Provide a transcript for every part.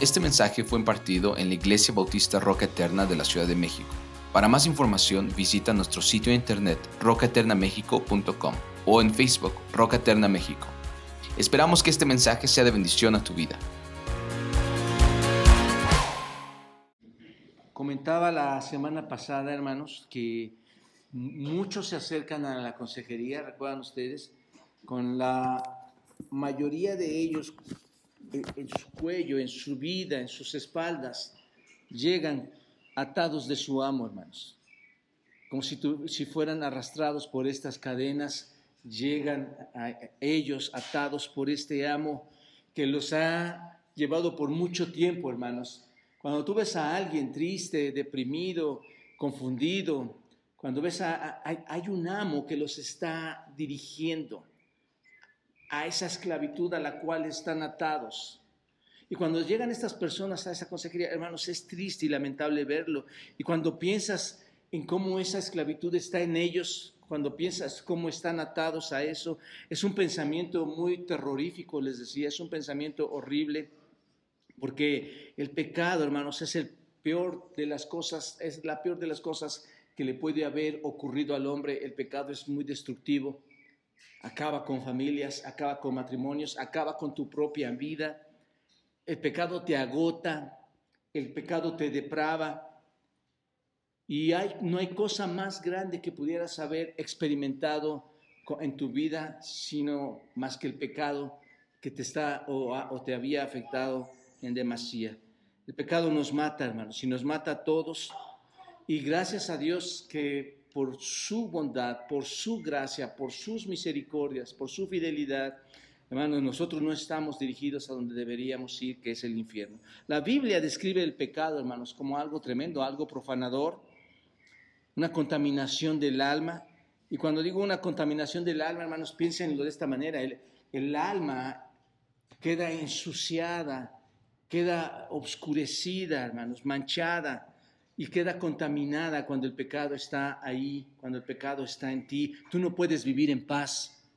Este mensaje fue impartido en la Iglesia Bautista Roca Eterna de la Ciudad de México. Para más información visita nuestro sitio de internet rocaeternamexico.com o en Facebook Roca Eterna México. Esperamos que este mensaje sea de bendición a tu vida. Comentaba la semana pasada, hermanos, que muchos se acercan a la consejería, recuerdan ustedes, con la mayoría de ellos en, su cuello, en su vida, en sus espaldas, llegan atados de su amo, hermanos. Como si, fueran arrastrados por estas cadenas, llegan a ellos atados por este amo que los ha llevado por mucho tiempo, hermanos. Cuando tú ves a alguien triste, deprimido, confundido, cuando ves a, hay un amo que los está dirigiendo a esa esclavitud a la cual están atados. Y cuando llegan estas personas a esa consejería, hermanos, es triste y lamentable verlo. Y cuando piensas en cómo esa esclavitud está en ellos, cuando piensas cómo están atados a eso, es un pensamiento muy terrorífico, les decía, es un pensamiento horrible, porque el pecado, hermanos, es el peor de las cosas, es la peor de las cosas que le puede haber ocurrido al hombre. El pecado es muy destructivo acaba con familias, acaba con matrimonios, acaba con tu propia vida. El pecado te agota, el pecado te deprava. Y no hay cosa más grande que pudieras haber experimentado en tu vida, sino más que el pecado que te está o, o te había afectado en demasía. El pecado nos mata, hermanos, y nos mata a todos. Y gracias a Dios que por su bondad, por su gracia, por sus misericordias, por su fidelidad, hermanos, nosotros no estamos dirigidos a donde deberíamos ir, que es el infierno. La Biblia describe el pecado, hermanos, como algo tremendo, algo profanador, una contaminación del alma. Y cuando digo una contaminación del alma, hermanos, piénsenlo de esta manera. El, el alma queda ensuciada, queda obscurecida, hermanos, manchada y queda contaminada cuando el pecado está ahí, cuando el pecado está en ti. Tú no puedes vivir en paz,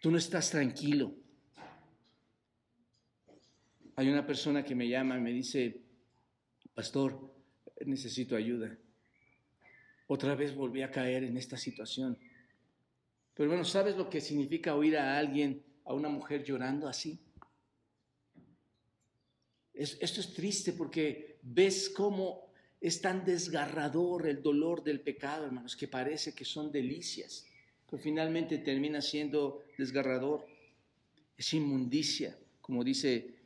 tú no estás tranquilo. Hay una persona que me llama y me dice, pastor, necesito ayuda. Otra vez volví a caer en esta situación. Pero bueno, ¿sabes lo que significa oír a alguien, a una mujer llorando así? esto es triste porque ves cómo es tan desgarrador el dolor del pecado, hermanos, que parece que son delicias, pero finalmente termina siendo desgarrador. Es inmundicia, como dice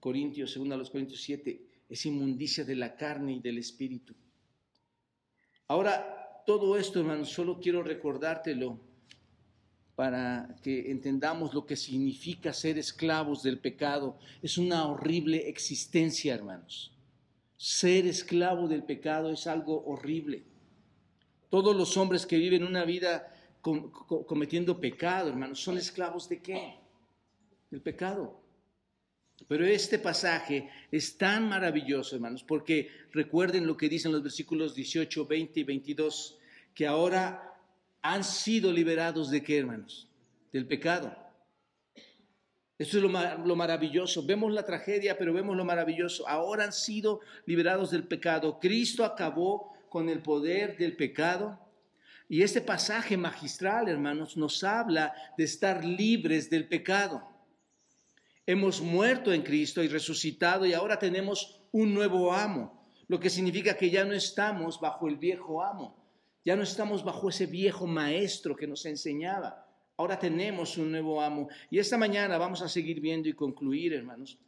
Corintios, según a los Corintios 7, es inmundicia de la carne y del espíritu. Ahora, todo esto, hermanos, solo quiero recordártelo para que entendamos lo que significa ser esclavos del pecado. Es una horrible existencia, hermanos. Ser esclavo del pecado es algo horrible. Todos los hombres que viven una vida cometiendo pecado, hermanos, son esclavos de qué? Del pecado. Pero este pasaje es tan maravilloso, hermanos, porque recuerden lo que dicen los versículos 18, 20 y 22, que ahora han sido liberados de qué, hermanos? Del pecado. Eso es lo, maravilloso. Vemos la tragedia, pero vemos lo maravilloso. Ahora han sido liberados del pecado. Cristo acabó con el poder del pecado. Y este pasaje magistral, hermanos, nos habla de estar libres del pecado. Hemos muerto en Cristo y resucitado y ahora tenemos un nuevo amo, lo que significa que ya no estamos bajo el viejo amo, ya no estamos bajo ese viejo maestro que nos enseñaba. Ahora tenemos un nuevo amo. Y esta mañana vamos a seguir viendo y concluir, hermanos.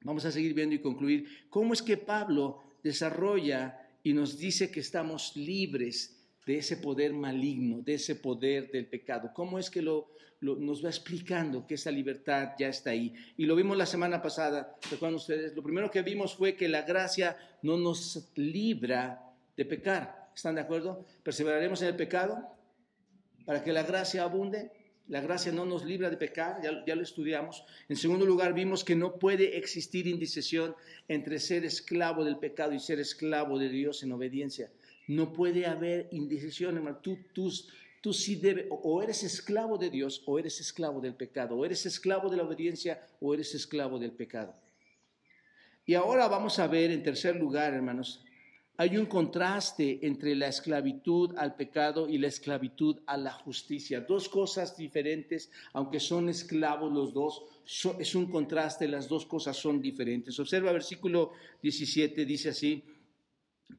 Vamos a seguir viendo y concluir cómo es que Pablo desarrolla y nos dice que estamos libres de ese poder maligno, de ese poder del pecado. ¿Cómo es que lo, nos va explicando que esa libertad ya está ahí? Y lo vimos la semana pasada, recuerdan ustedes, lo primero que vimos fue que la gracia no nos libra de pecar. ¿Están de acuerdo? ¿Perseveraremos en el pecado? Para que la gracia abunde. La gracia no nos libra de pecar, ya, lo estudiamos. En segundo lugar, vimos que no puede existir indecisión entre ser esclavo del pecado y ser esclavo de Dios en obediencia. No puede haber indecisión, hermano. Tú, tú, tú sí debes, o eres esclavo de Dios o eres esclavo del pecado, o eres esclavo de la obediencia o eres esclavo del pecado. Y ahora vamos a ver en tercer lugar, hermanos, hay un contraste entre la esclavitud al pecado y la esclavitud a la justicia. Dos cosas diferentes, aunque son esclavos los dos, es un contraste, las dos cosas son diferentes. Observa versículo 17, dice así,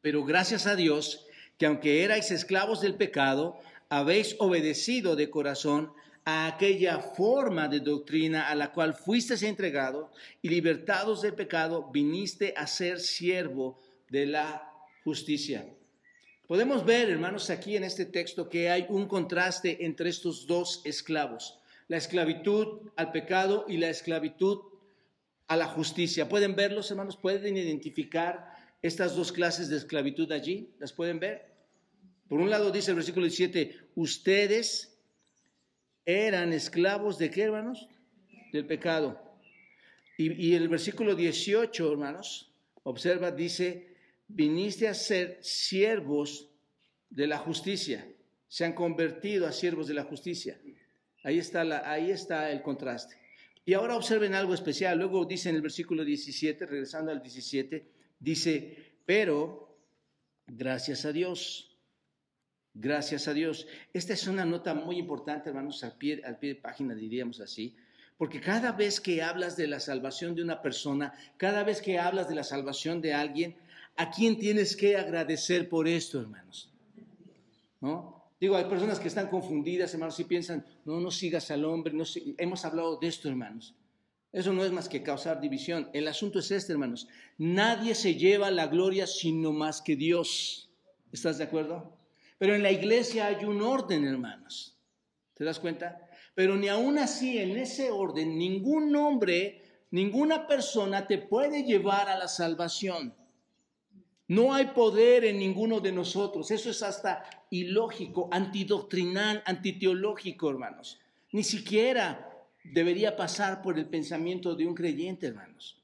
pero gracias a Dios que aunque erais esclavos del pecado, habéis obedecido de corazón a aquella forma de doctrina a la cual fuisteis entregado y libertados del pecado, viniste a ser siervo de la justicia. Podemos ver, hermanos, aquí en este texto que hay un contraste entre estos dos esclavos, la esclavitud al pecado y la esclavitud a la justicia. ¿Pueden verlos, hermanos? ¿Pueden identificar estas dos clases de esclavitud allí? ¿Las pueden ver? Por un lado dice el versículo 17, ustedes eran esclavos de qué, hermanos? Del pecado. Y, y el versículo 18, hermanos, observa, dice, viniste a ser siervos de la justicia. Se han convertido a siervos de la justicia. Ahí está, la, ahí está el contraste. Y ahora observen algo especial. Luego dice en el versículo 17, regresando al 17, dice, pero gracias a Dios, gracias a Dios. Esta es una nota muy importante, hermanos, al pie, al pie de página diríamos así. Porque cada vez que hablas de la salvación de una persona, cada vez que hablas de la salvación de alguien, ¿A quién tienes que agradecer por esto, hermanos? ¿No? Digo, hay personas que están confundidas, hermanos, y piensan, no, no sigas al hombre. No Hemos hablado de esto, hermanos. Eso no es más que causar división. El asunto es este, hermanos. Nadie se lleva la gloria sino más que Dios. ¿Estás de acuerdo? Pero en la iglesia hay un orden, hermanos. ¿Te das cuenta? Pero ni aún así, en ese orden, ningún hombre, ninguna persona te puede llevar a la salvación. No hay poder en ninguno de nosotros. Eso es hasta ilógico, antidoctrinal, antiteológico, hermanos. Ni siquiera debería pasar por el pensamiento de un creyente, hermanos.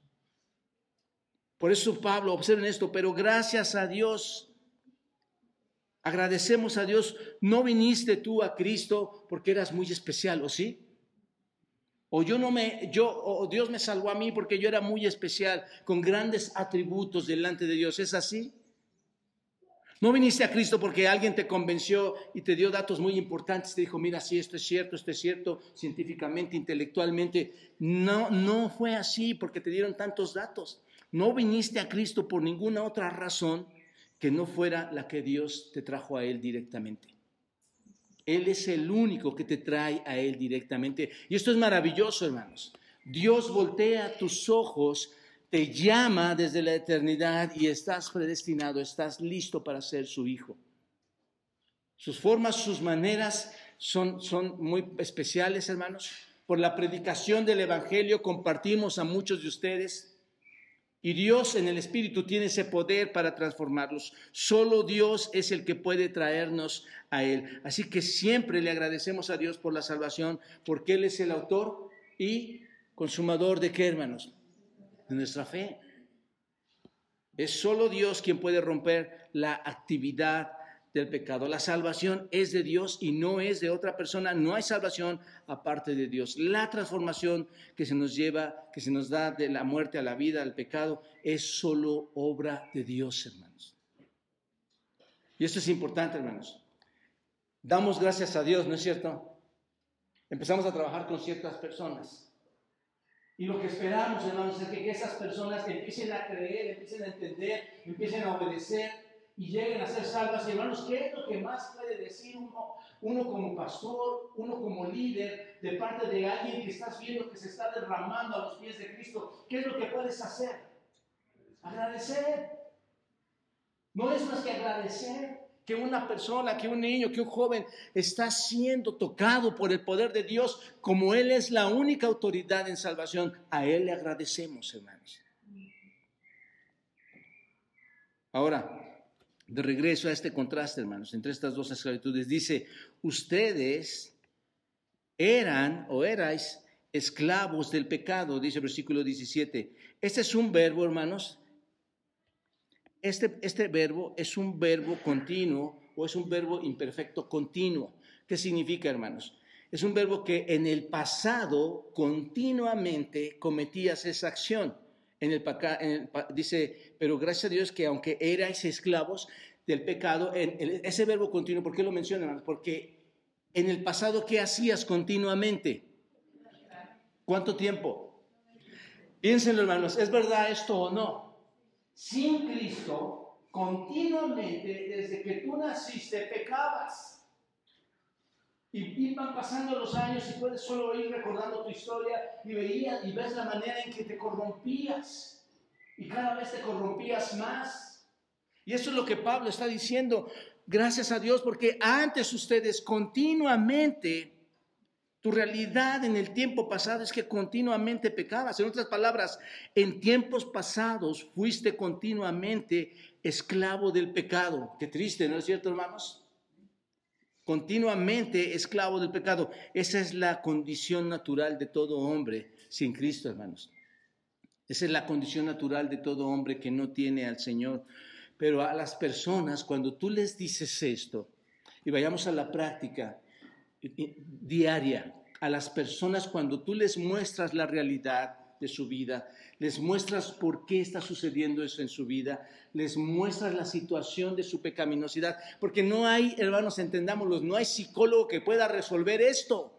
Por eso Pablo, observen esto, pero gracias a Dios, agradecemos a Dios, no viniste tú a Cristo porque eras muy especial, ¿o sí? O yo no me, yo, o Dios me salvó a mí porque yo era muy especial, con grandes atributos delante de Dios. ¿Es así? No viniste a Cristo porque alguien te convenció y te dio datos muy importantes, te dijo, mira, si esto es cierto, esto es cierto, científicamente, intelectualmente. No, no fue así porque te dieron tantos datos. No viniste a Cristo por ninguna otra razón que no fuera la que Dios te trajo a Él directamente. Él es el único que te trae a Él directamente. Y esto es maravilloso, hermanos. Dios voltea tus ojos, te llama desde la eternidad y estás predestinado, estás listo para ser su hijo. Sus formas, sus maneras son, son muy especiales, hermanos. Por la predicación del Evangelio compartimos a muchos de ustedes y Dios en el Espíritu tiene ese poder para transformarlos. Solo Dios es el que puede traernos a Él. Así que siempre le agradecemos a Dios por la salvación, porque Él es el autor y consumador de qué, hermanos? De nuestra fe. Es solo Dios quien puede romper la actividad del pecado. La salvación es de Dios y no es de otra persona. No hay salvación aparte de Dios. La transformación que se nos lleva, que se nos da de la muerte a la vida, al pecado, es solo obra de Dios, hermanos. Y esto es importante, hermanos. Damos gracias a Dios, ¿no es cierto? Empezamos a trabajar con ciertas personas. Y lo que esperamos, hermanos, es que esas personas empiecen a creer, empiecen a entender, empiecen a obedecer y lleguen a ser salvas. Y hermanos, ¿qué es lo que más puede decir uno, uno como pastor, uno como líder, de parte de alguien que estás viendo que se está derramando a los pies de Cristo? ¿Qué es lo que puedes hacer? Agradecer. No es más que agradecer que una persona, que un niño, que un joven está siendo tocado por el poder de Dios, como Él es la única autoridad en salvación, a Él le agradecemos, hermanos. Ahora, de regreso a este contraste, hermanos, entre estas dos esclavitudes. Dice, ustedes eran o erais esclavos del pecado, dice el versículo 17. Este es un verbo, hermanos. Este, este verbo es un verbo continuo o es un verbo imperfecto continuo. ¿Qué significa, hermanos? Es un verbo que en el pasado continuamente cometías esa acción. En el, dice, pero gracias a Dios que aunque erais esclavos del pecado, en, ese verbo continuo, ¿por qué lo mencionan? Porque en el pasado, ¿qué hacías continuamente? ¿Cuánto tiempo? Piénsenlo, hermanos, ¿es verdad esto o no? Sin Cristo, continuamente, desde que tú naciste, pecabas. Y van pasando los años y puedes solo ir recordando tu historia y veías y ves la manera en que te corrompías. Y cada vez te corrompías más. Y eso es lo que Pablo está diciendo. Gracias a Dios porque antes ustedes continuamente, tu realidad en el tiempo pasado es que continuamente pecabas. En otras palabras, en tiempos pasados fuiste continuamente esclavo del pecado. Qué triste, ¿no es cierto, hermanos? Continuamente esclavo del pecado. Esa es la condición natural de todo hombre sin Cristo, hermanos. Esa es la condición natural de todo hombre que no tiene al Señor. Pero a las personas, cuando tú les dices esto, y vayamos a la práctica diaria, a las personas cuando tú les muestras la realidad de su vida, les muestras por qué está sucediendo eso en su vida, les muestras la situación de su pecaminosidad, porque no hay, hermanos, entendámoslo, no hay psicólogo que pueda resolver esto.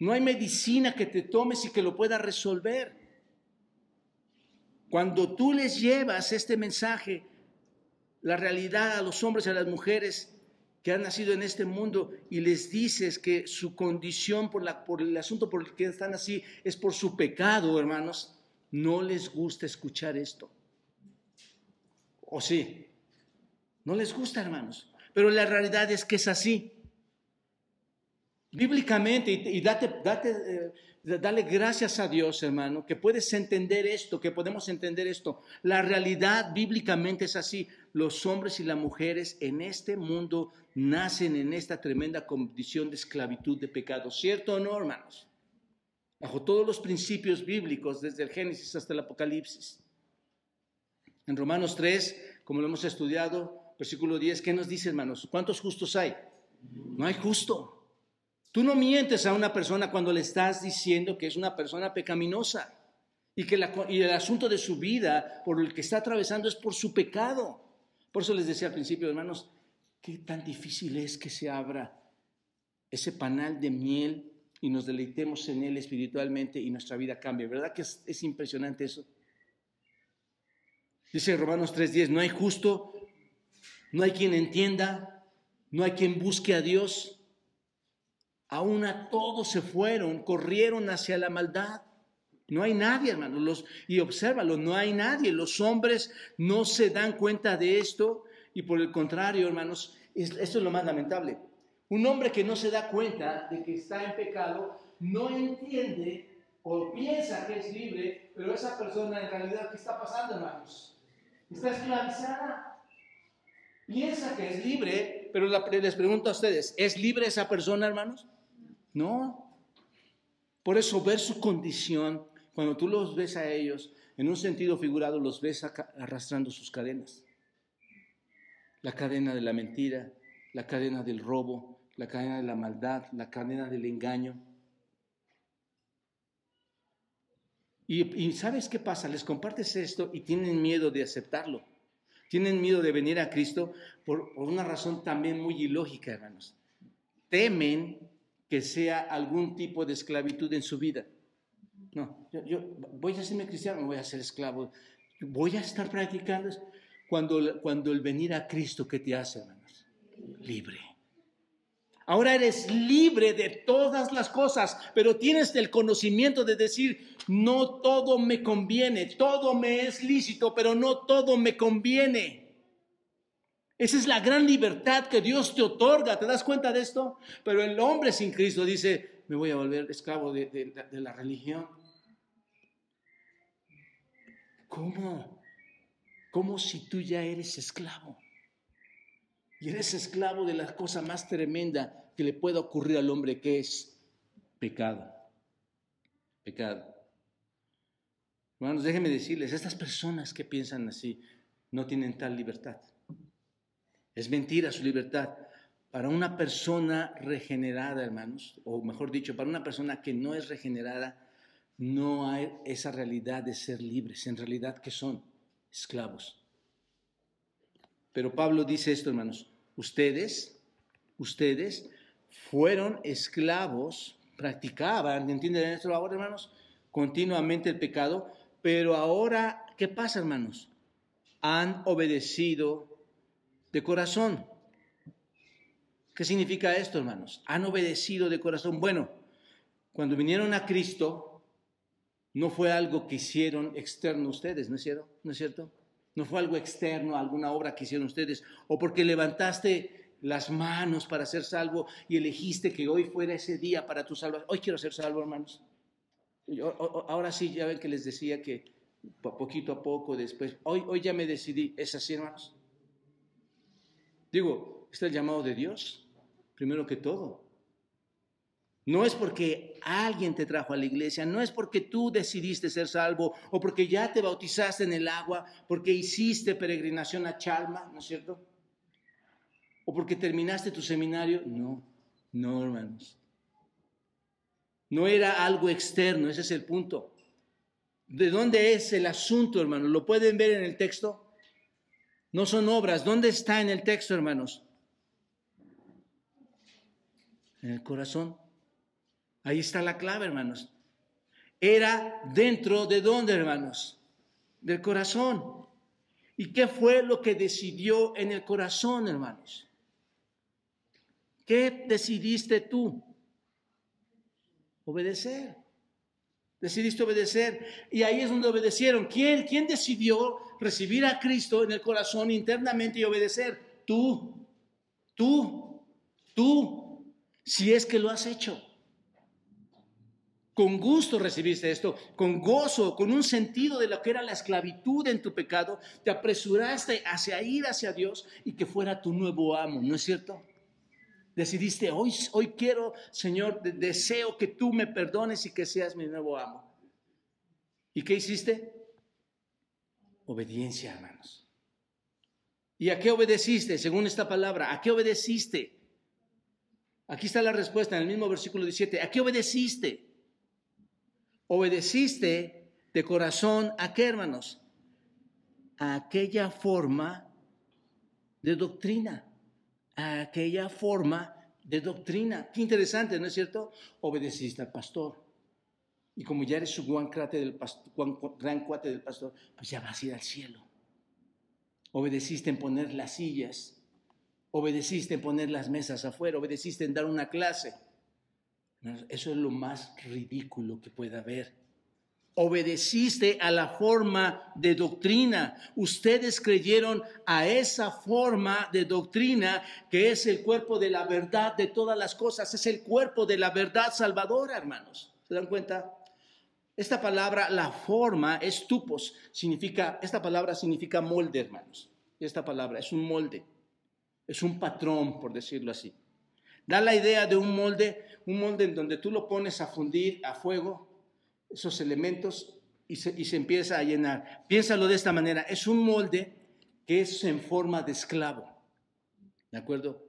No hay medicina que te tomes y que lo pueda resolver. Cuando tú les llevas este mensaje, la realidad a los hombres y a las mujeres, que han nacido en este mundo y les dices que su condición por, la, por el asunto por el que están así es por su pecado, hermanos, no les gusta escuchar esto. ¿O sí? No les gusta, hermanos. Pero la realidad es que es así. Bíblicamente, y, date, date, eh, dale gracias a Dios, hermano, que puedes entender esto, que podemos entender esto. La realidad bíblicamente es así. Los hombres y las mujeres en este mundo nacen en esta tremenda condición de esclavitud de pecado. ¿Cierto o no, hermanos? Bajo todos los principios bíblicos, desde el Génesis hasta el Apocalipsis. En Romanos 3, como lo hemos estudiado, versículo 10, ¿qué nos dice, hermanos? ¿Cuántos justos hay? No hay justo. Tú no mientes a una persona cuando le estás diciendo que es una persona pecaminosa y que y el asunto de su vida por el que está atravesando es por su pecado. Por eso les decía al principio, hermanos, qué tan difícil es que se abra ese panal de miel y nos deleitemos en él espiritualmente y nuestra vida cambie. ¿Verdad que es, es impresionante eso? Dice Romanos 3:10, no hay justo, no hay quien entienda, no hay quien busque a Dios. Aún a todos se fueron, corrieron hacia la maldad. No hay nadie, hermano. Los, y obsérvalo, no hay nadie. Los hombres no se dan cuenta de esto y por el contrario, hermanos, esto es lo más lamentable. Un hombre que no se da cuenta de que está en pecado no entiende o piensa que es libre, pero esa persona en realidad, ¿qué está pasando, hermanos? Está esclavizada. Piensa que es libre, pero les pregunto a ustedes, ¿es libre esa persona, hermanos? No. Por eso ver su condición, cuando tú los ves a ellos, en un sentido figurado, los ves arrastrando sus cadenas. La cadena de la mentira, la cadena del robo, la cadena de la maldad, la cadena del engaño. Y, ¿sabes qué pasa? Les compartes esto y tienen miedo de aceptarlo. Tienen miedo de venir a Cristo por, por una razón también muy ilógica, hermanos. Temen que sea algún tipo de esclavitud en su vida. No, yo, voy a hacerme cristiano, voy a ser esclavo. Voy a estar practicando cuando, cuando el venir a Cristo que te hace, hermanos, libre. Ahora eres libre de todas las cosas, pero tienes el conocimiento de decir, no todo me conviene, todo me es lícito, pero no todo me conviene. Esa es la gran libertad que Dios te otorga. ¿Te das cuenta de esto? Pero el hombre sin Cristo dice, me voy a volver esclavo de, la religión. ¿Cómo? ¿Cómo si tú ya eres esclavo? Y eres esclavo de la cosa más tremenda que le pueda ocurrir al hombre, que es pecado. Pecado. Hermanos, déjenme decirles, estas personas que piensan así no tienen tal libertad. Es mentira su libertad. Para una persona regenerada, hermanos, o mejor dicho, para una persona que no es regenerada, no hay esa realidad de ser libres. En realidad, ¿qué son? Esclavos. Pero Pablo dice esto, hermanos. Ustedes, ustedes fueron esclavos, practicaban, ¿entienden esto ahora, hermanos? Continuamente el pecado, pero ahora, ¿qué pasa, hermanos? Han obedecido de corazón. ¿Qué significa esto, hermanos? Han obedecido de corazón. Bueno, cuando vinieron a Cristo, no fue algo que hicieron externo ustedes, ¿no es cierto? ¿No es cierto? No fue algo externo, alguna obra que hicieron ustedes, o porque levantaste las manos para ser salvo y elegiste que hoy fuera ese día para tu salvación. Hoy quiero ser salvo, hermanos. ahora sí, ya ven que les decía que poquito a poco después, hoy, hoy ya me decidí, ¿es así, hermanos? Digo, ¿está el llamado de Dios? Primero que todo. No es porque alguien te trajo a la iglesia, no es porque tú decidiste ser salvo o porque ya te bautizaste en el agua, porque hiciste peregrinación a Chalma, ¿no es cierto? O porque terminaste tu seminario. No, no, hermanos. No era algo externo, ese es el punto. ¿De dónde es el asunto, hermanos? ¿Lo pueden ver en el texto? No son obras. ¿Dónde está en el texto, hermanos? En el corazón. Ahí está la clave, hermanos. Era dentro de dónde, hermanos? Del corazón. ¿Y qué fue lo que decidió en el corazón, hermanos? ¿Qué decidiste tú? Obedecer. Decidiste obedecer. Y ahí es donde obedecieron. ¿Quién, ¿Quién decidió recibir a Cristo en el corazón internamente y obedecer? Tú. Tú. Tú. Si es que lo has hecho. Con gusto recibiste esto, con gozo, con un sentido de lo que era la esclavitud en tu pecado, te apresuraste hacia ir hacia Dios y que fuera tu nuevo amo, ¿no es cierto? Decidiste, hoy, hoy quiero, Señor, deseo que tú me perdones y que seas mi nuevo amo. ¿Y qué hiciste? Obediencia, hermanos. ¿Y a qué obedeciste, según esta palabra? ¿A qué obedeciste? Aquí está la respuesta en el mismo versículo 17. ¿A qué obedeciste? obedeciste de corazón a qué, hermanos? A aquella forma de doctrina, aquella forma de doctrina. Qué interesante, ¿no es cierto? Obedeciste al pastor. Y como ya eres su gran del gran cuate del pastor, pues ya vas a ir al cielo. Obedeciste en poner las sillas, obedeciste en poner las mesas afuera, obedeciste en dar una clase. Eso es lo más ridículo que pueda haber. Obedeciste a la forma de doctrina. Ustedes creyeron a esa forma de doctrina que es el cuerpo de la verdad de todas las cosas. Es el cuerpo de la verdad salvadora, hermanos. ¿Se dan cuenta? Esta palabra, la forma, es tupos. Significa, esta palabra significa molde, hermanos. Esta palabra es un molde. Es un patrón, por decirlo así. Da la idea de un molde, un molde en donde tú lo pones a fundir a fuego, esos elementos, y se, empieza a llenar. Piénsalo de esta manera, es un molde que es en forma de esclavo. ¿De acuerdo?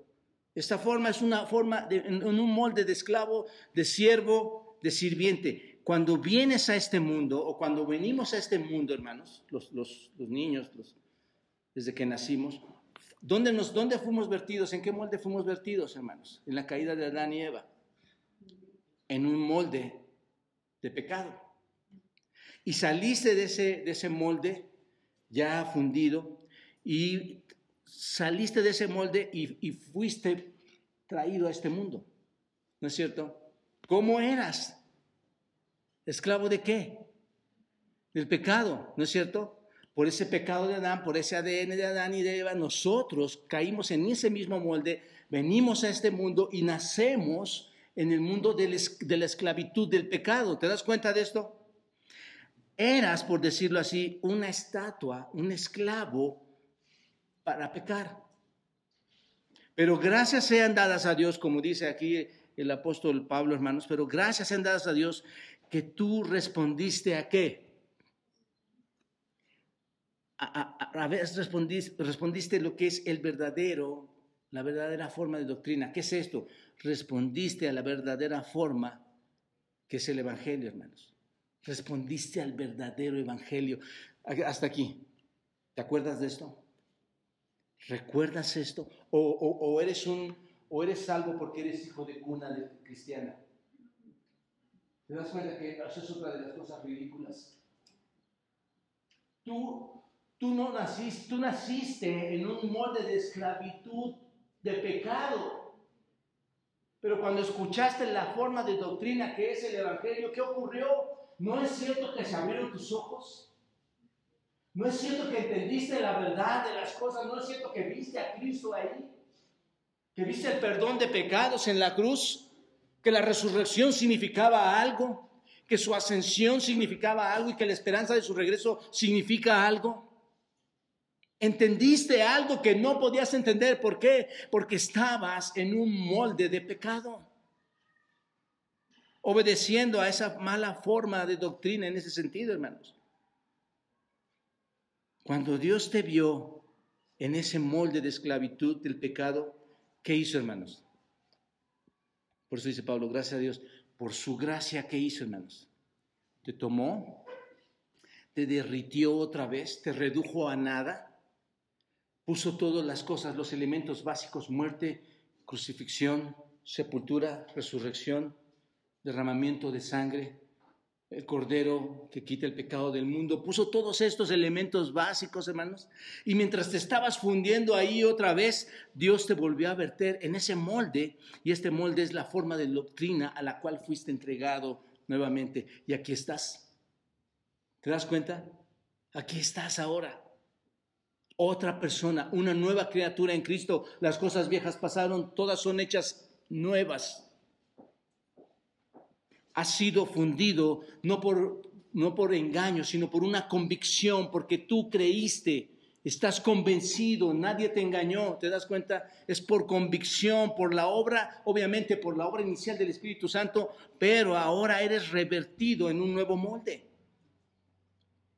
Esta forma es una forma, en, un molde de esclavo, de siervo, de sirviente. Cuando vienes a este mundo, o cuando venimos a este mundo, hermanos, los, los, los niños, desde que nacimos, ¿Dónde, nos, ¿Dónde fuimos vertidos? ¿En qué molde fuimos vertidos, hermanos? En la caída de Adán y Eva. En un molde de pecado. Y saliste de ese, de ese molde ya fundido y saliste de ese molde y, y fuiste traído a este mundo. ¿No es cierto? ¿Cómo eras? ¿Esclavo de qué? Del pecado, ¿no es cierto? por ese pecado de Adán, por ese ADN de Adán y de Eva, nosotros caímos en ese mismo molde, venimos a este mundo y nacemos en el mundo de la esclavitud del pecado. ¿Te das cuenta de esto? Eras, por decirlo así, una estatua, un esclavo para pecar. Pero gracias sean dadas a Dios, como dice aquí el apóstol Pablo, hermanos, pero gracias sean dadas a Dios que tú respondiste a qué? a, veces respondiste, respondiste lo que es el verdadero, la verdadera forma de doctrina. ¿Qué es esto? Respondiste a la verdadera forma que es el Evangelio, hermanos. Respondiste al verdadero evangelio. Hasta aquí. ¿Te acuerdas de esto? ¿Recuerdas esto? ¿O, eres un o eres salvo porque eres hijo de cuna cristiana? ¿Te das cuenta que eso es otra de las cosas ridículas? Tú, tú no naciste, tú naciste en un molde de esclavitud, de pecado. Pero cuando escuchaste la forma de doctrina que es el Evangelio, ¿qué ocurrió? ¿No es cierto que se abrieron tus ojos? ¿No es cierto que entendiste la verdad de las cosas? ¿No es cierto que viste a Cristo ahí? ¿Que viste el perdón de pecados en la cruz? ¿Que la resurrección significaba algo? ¿Que su ascensión significaba algo y que la esperanza de su regreso significa algo? Entendiste algo que no podías entender. ¿Por qué? Porque estabas en un molde de pecado. Obedeciendo a esa mala forma de doctrina en ese sentido, hermanos. Cuando Dios te vio en ese molde de esclavitud del pecado, ¿qué hizo, hermanos? Por eso dice Pablo, gracias a Dios, por su gracia, ¿qué hizo, hermanos? Te tomó, te derritió otra vez, te redujo a nada puso todas las cosas, los elementos básicos, muerte, crucifixión, sepultura, resurrección, derramamiento de sangre, el cordero que quita el pecado del mundo, puso todos estos elementos básicos, hermanos, y mientras te estabas fundiendo ahí otra vez, Dios te volvió a verter en ese molde, y este molde es la forma de doctrina a la cual fuiste entregado nuevamente, y aquí estás. ¿Te das cuenta? Aquí estás ahora otra persona, una nueva criatura en Cristo. Las cosas viejas pasaron, todas son hechas nuevas. Ha sido fundido no por, no por engaño, sino por una convicción, porque tú creíste, estás convencido, nadie te engañó, ¿te das cuenta? Es por convicción, por la obra, obviamente por la obra inicial del Espíritu Santo, pero ahora eres revertido en un nuevo molde.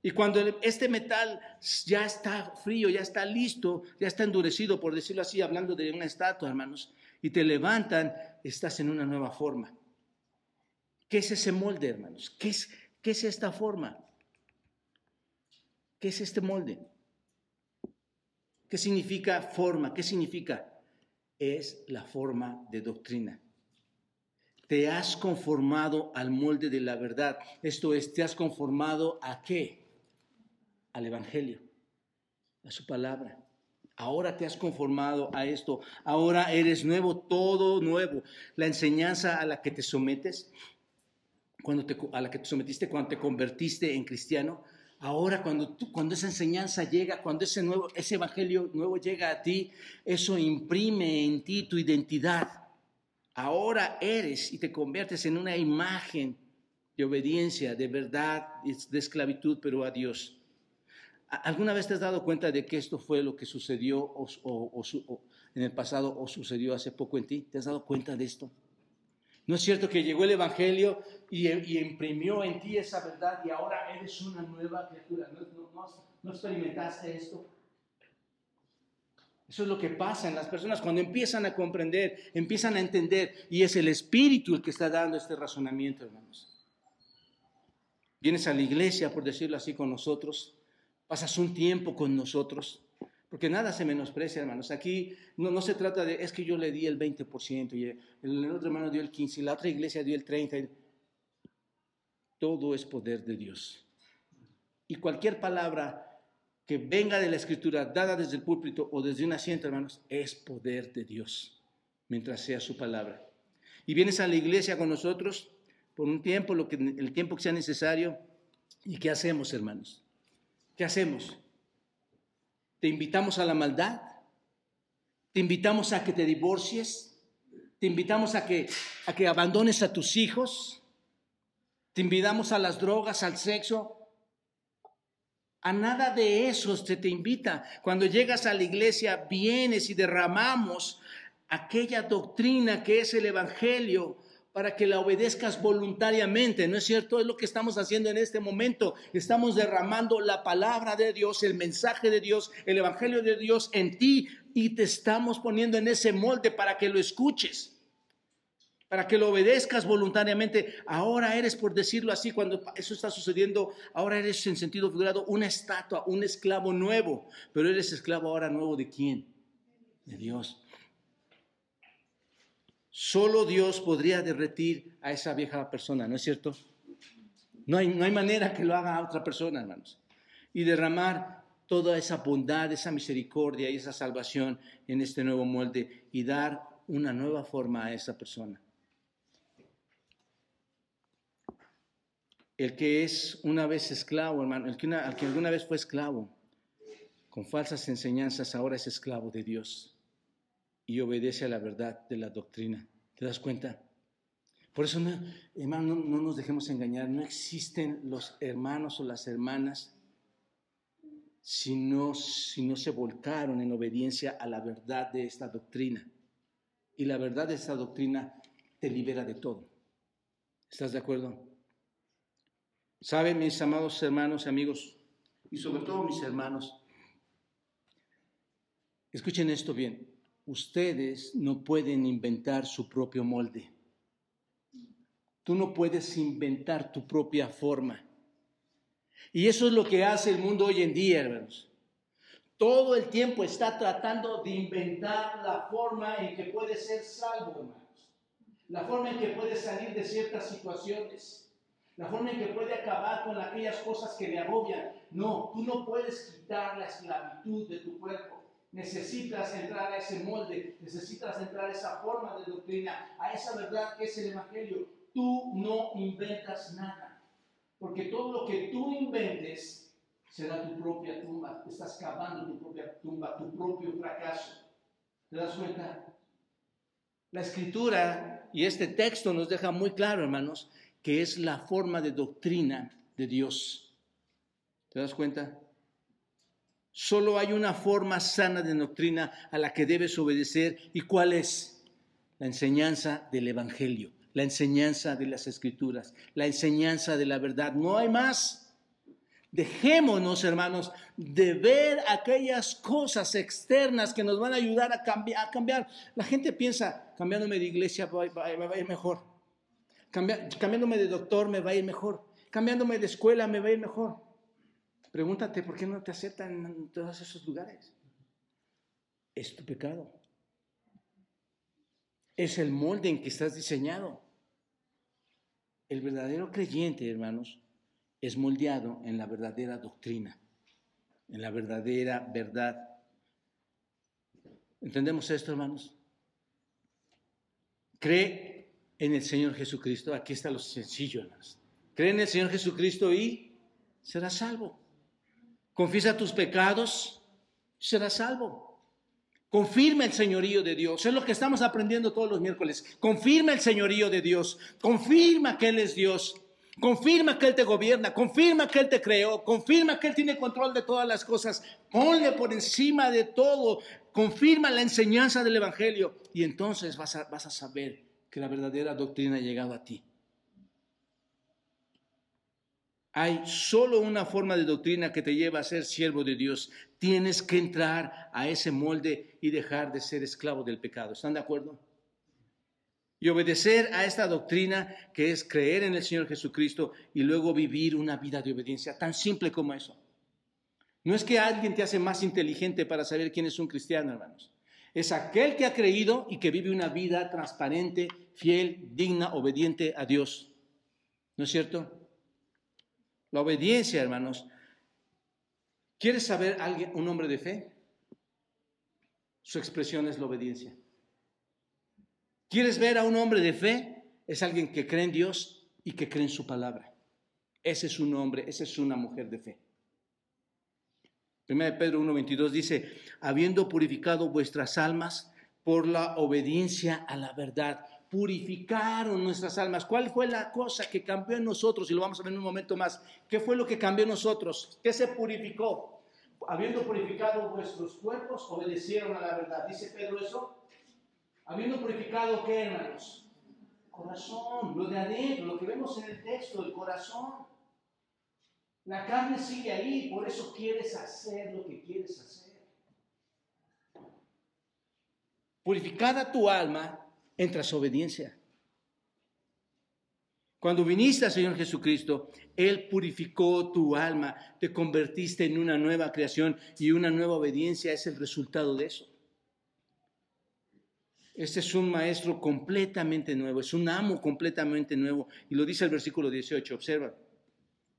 Y cuando este metal ya está frío, ya está listo, ya está endurecido, por decirlo así, hablando de una estatua, hermanos, y te levantan, estás en una nueva forma. ¿Qué es ese molde, hermanos? ¿Qué es, qué es esta forma? ¿Qué es este molde? ¿Qué significa forma? ¿Qué significa? Es la forma de doctrina. Te has conformado al molde de la verdad. Esto es, te has conformado a qué? Al Evangelio, a su palabra. Ahora te has conformado a esto, ahora eres nuevo, todo nuevo. La enseñanza a la que te sometes, cuando te, a la que te sometiste cuando te convertiste en cristiano, ahora cuando, tú, cuando esa enseñanza llega, cuando ese, nuevo, ese evangelio nuevo llega a ti, eso imprime en ti tu identidad. Ahora eres y te conviertes en una imagen de obediencia, de verdad, de esclavitud, pero a Dios. ¿Alguna vez te has dado cuenta de que esto fue lo que sucedió en el pasado o sucedió hace poco en ti? ¿Te has dado cuenta de esto? ¿No es cierto que llegó el Evangelio y, imprimió en ti esa verdad y ahora eres una nueva criatura? ¿No, experimentaste esto? Eso es lo que pasa en las personas cuando empiezan a comprender, empiezan a entender y es el Espíritu el que está dando este razonamiento, hermanos. Vienes a la iglesia, por decirlo así, con nosotros pasas un tiempo con nosotros, porque nada se menosprecia, hermanos. Aquí no, no se trata de, es que yo le di el 20% y el, otro hermano dio el 15% y la otra iglesia dio el 30%. Todo es poder de Dios. Y cualquier palabra que venga de la escritura, dada desde el púlpito o desde un asiento, hermanos, es poder de Dios, mientras sea su palabra. Y vienes a la iglesia con nosotros por un tiempo, lo que, el tiempo que sea necesario. ¿Y qué hacemos, hermanos? ¿Qué hacemos? ¿Te invitamos a la maldad? ¿Te invitamos a que te divorcies? ¿Te invitamos a que, a que abandones a tus hijos? ¿Te invitamos a las drogas, al sexo? A nada de eso se te invita. Cuando llegas a la iglesia, vienes y derramamos aquella doctrina que es el Evangelio para que la obedezcas voluntariamente, ¿no es cierto? Es lo que estamos haciendo en este momento. Estamos derramando la palabra de Dios, el mensaje de Dios, el evangelio de Dios en ti y te estamos poniendo en ese molde para que lo escuches. para que lo obedezcas voluntariamente. Ahora eres, por decirlo así, cuando eso está sucediendo, ahora eres en sentido figurado una estatua, un esclavo nuevo. Pero eres esclavo ahora nuevo de quién? De Dios. Solo Dios podría derretir a esa vieja persona, ¿no es cierto? No hay, no hay manera que lo haga a otra persona, hermanos. Y derramar toda esa bondad, esa misericordia y esa salvación en este nuevo molde y dar una nueva forma a esa persona. El que es una vez esclavo, hermano, el el que alguna vez fue esclavo, con falsas enseñanzas, ahora es esclavo de Dios y obedece a la verdad de la doctrina. ¿Te das cuenta? Por eso, hermano, no, nos dejemos engañar. No existen los hermanos o las hermanas si no, si no se volcaron en obediencia a la verdad de esta doctrina. Y la verdad de esta doctrina te libera de todo. ¿Estás de acuerdo? Saben, mis amados hermanos y amigos, y sobre todo mis hermanos, escuchen esto bien, ustedes no pueden inventar su propio molde. Tú no puedes inventar tu propia forma. Y eso es lo que hace el mundo hoy en día, hermanos. Todo el tiempo está tratando de inventar la forma en que puede ser salvo, hermanos. La forma en que puede salir de ciertas situaciones la forma en que puede acabar con aquellas cosas que le agobian. No, tú no puedes quitar la esclavitud de tu cuerpo. Necesitas entrar a ese molde, necesitas entrar a esa forma de doctrina, a esa verdad que es el Evangelio. Tú no inventas nada, porque todo lo que tú inventes será tu propia tumba. Estás cavando tu propia tumba, tu propio fracaso. ¿Te das cuenta? La escritura y este texto nos deja muy claro, hermanos, que es la forma de doctrina de Dios. ¿Te das cuenta? Solo hay una forma sana de doctrina a la que debes obedecer. ¿Y cuál es? La enseñanza del Evangelio, la enseñanza de las Escrituras, la enseñanza de la verdad. No hay más. Dejémonos, hermanos, de ver aquellas cosas externas que nos van a ayudar a cambiar. La gente piensa, cambiándome de iglesia me va a ir mejor cambiándome de doctor me va a ir mejor. Cambiándome de escuela me va a ir mejor. Pregúntate por qué no te aceptan en todos esos lugares. Es tu pecado. Es el molde en que estás diseñado. El verdadero creyente, hermanos, es moldeado en la verdadera doctrina, en la verdadera verdad. ¿Entendemos esto, hermanos? Cree en el Señor Jesucristo. Aquí está lo sencillo. Hermanos. Cree en el Señor Jesucristo y serás salvo. Confiesa tus pecados, serás salvo. Confirma el señorío de Dios. Es lo que estamos aprendiendo todos los miércoles. Confirma el señorío de Dios. Confirma que Él es Dios. Confirma que Él te gobierna. Confirma que Él te creó. Confirma que Él tiene control de todas las cosas. Ponle por encima de todo. Confirma la enseñanza del Evangelio. Y entonces vas a, vas a saber que la verdadera doctrina ha llegado a ti. Hay solo una forma de doctrina que te lleva a ser siervo de Dios. Tienes que entrar a ese molde y dejar de ser esclavo del pecado. ¿Están de acuerdo? Y obedecer a esta doctrina que es creer en el Señor Jesucristo y luego vivir una vida de obediencia, tan simple como eso. No es que alguien te hace más inteligente para saber quién es un cristiano, hermanos es aquel que ha creído y que vive una vida transparente, fiel, digna, obediente a Dios. ¿No es cierto? La obediencia, hermanos. ¿Quieres saber alguien, un hombre de fe? Su expresión es la obediencia. ¿Quieres ver a un hombre de fe? Es alguien que cree en Dios y que cree en su palabra. Ese es un hombre, esa es una mujer de fe. 1 Pedro 1.22 dice, habiendo purificado vuestras almas por la obediencia a la verdad. Purificaron nuestras almas. ¿Cuál fue la cosa que cambió en nosotros? Y lo vamos a ver en un momento más. ¿Qué fue lo que cambió en nosotros? ¿Qué se purificó? Habiendo purificado vuestros cuerpos, obedecieron a la verdad. ¿Dice Pedro eso? Habiendo purificado, ¿qué hermanos? Corazón, lo de adentro, lo que vemos en el texto, el corazón. La carne sigue ahí, por eso quieres hacer lo que quieres hacer. Purificada tu alma, entras obediencia. Cuando viniste al Señor Jesucristo, Él purificó tu alma, te convertiste en una nueva creación y una nueva obediencia es el resultado de eso. Este es un maestro completamente nuevo, es un amo completamente nuevo. Y lo dice el versículo 18, observa.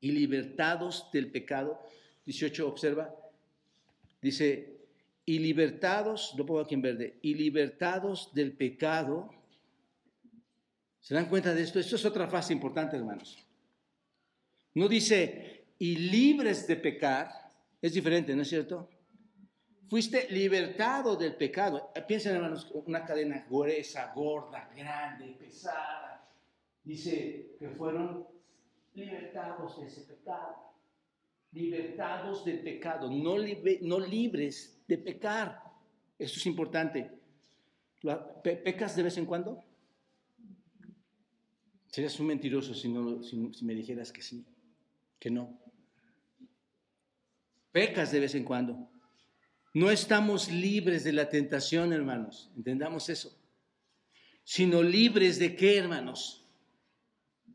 Y libertados del pecado, 18, observa. Dice, y libertados, lo pongo aquí en verde, y libertados del pecado. ¿Se dan cuenta de esto? Esto es otra fase importante, hermanos. No dice, y libres de pecar, es diferente, ¿no es cierto? Fuiste libertado del pecado. Piensen, hermanos, una cadena gruesa, gorda, grande, pesada. Dice que fueron libertados de ese pecado. Libertados del pecado, no, no libres de pecar. Esto es importante. ¿Pecas de vez en cuando? Serías un mentiroso si, no, si me dijeras que sí, que no. Pecas de vez en cuando. No estamos libres de la tentación, hermanos. Entendamos eso. Sino libres de qué, hermanos?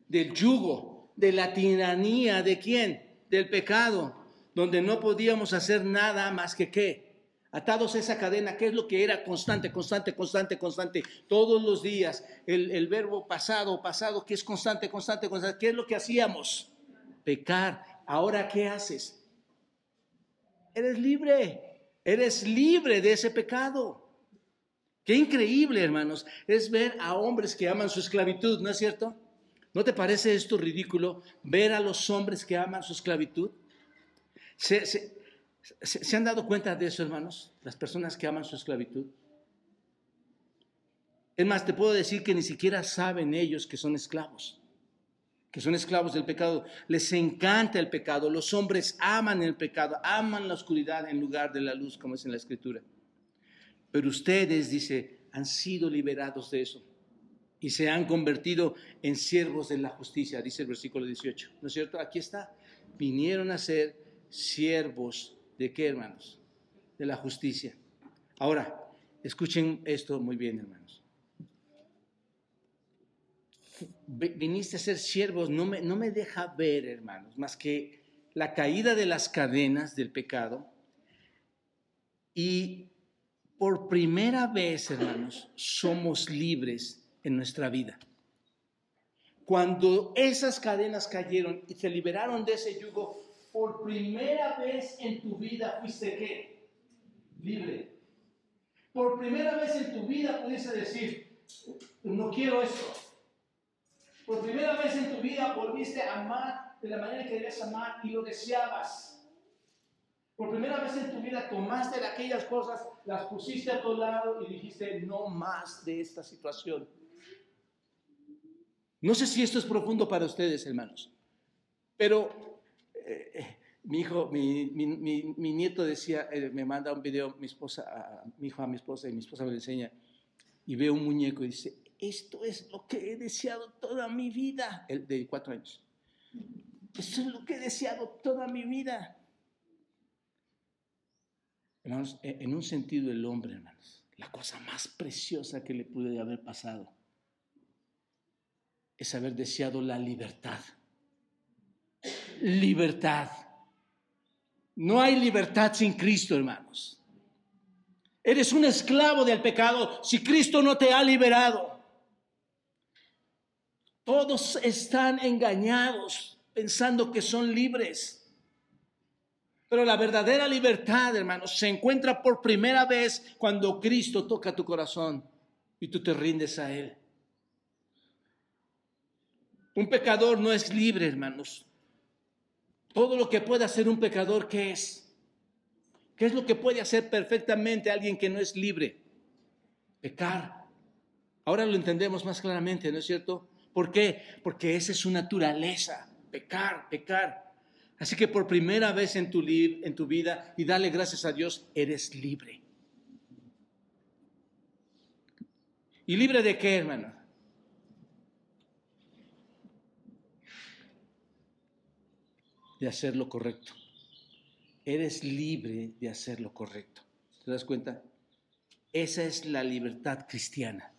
Del yugo, de la tiranía, ¿de quién? Del pecado, donde no podíamos hacer nada más que qué? Atados a esa cadena, ¿qué es lo que era constante, constante, constante, constante? Todos los días, el, verbo pasado, pasado, que es constante, constante, constante. ¿Qué es lo que hacíamos? Pecar. Ahora, ¿qué haces? Eres libre. Eres libre de ese pecado. Qué increíble, hermanos, es ver a hombres que aman su esclavitud, ¿no es cierto? ¿No te parece esto ridículo ver a los hombres que aman su esclavitud? ¿Se, han dado cuenta de eso, hermanos? Las personas que aman su esclavitud. Es más, te puedo decir que ni siquiera saben ellos que son esclavos que son esclavos del pecado, les encanta el pecado, los hombres aman el pecado, aman la oscuridad en lugar de la luz, como es en la escritura. Pero ustedes, dice, han sido liberados de eso y se han convertido en siervos de la justicia, dice el versículo 18. ¿No es cierto? Aquí está. Vinieron a ser siervos de qué, hermanos? De la justicia. Ahora, escuchen esto muy bien, hermanos viniste a ser siervos, no me, no me deja ver, hermanos, más que la caída de las cadenas del pecado. Y por primera vez, hermanos, somos libres en nuestra vida. Cuando esas cadenas cayeron y te liberaron de ese yugo, por primera vez en tu vida fuiste? Libre. Por primera vez en tu vida pudiste decir, no quiero esto, por primera vez en tu vida volviste a amar de la manera que debías amar y lo deseabas. Por primera vez en tu vida tomaste aquellas cosas, las pusiste a tu lado y dijiste, no más de esta situación. No sé si esto es profundo para ustedes, hermanos, pero eh, mi hijo, mi, nieto decía, eh, me manda un video, mi esposa, mi hijo a mi esposa y mi esposa me lo enseña, y ve un muñeco y dice, esto es lo que he deseado toda mi vida, el de cuatro años. Esto es lo que he deseado toda mi vida. Hermanos, e, en un sentido el hombre, hermanos, la cosa más preciosa que le pude haber pasado es haber deseado la libertad. Libertad. No hay libertad sin Cristo, hermanos. Eres un esclavo del pecado si Cristo no te ha liberado. Todos están engañados pensando que son libres. Pero la verdadera libertad, hermanos, se encuentra por primera vez cuando Cristo toca tu corazón y tú te rindes a Él. Un pecador no es libre, hermanos. Todo lo que puede hacer un pecador, ¿qué es? ¿Qué es lo que puede hacer perfectamente alguien que no es libre? Pecar. Ahora lo entendemos más claramente, ¿no es cierto? ¿Por qué? Porque esa es su naturaleza, pecar, pecar. Así que por primera vez en tu, en tu vida, y dale gracias a Dios, eres libre. ¿Y libre de qué, hermano? De hacer lo correcto. Eres libre de hacer lo correcto. ¿Te das cuenta? Esa es la libertad cristiana.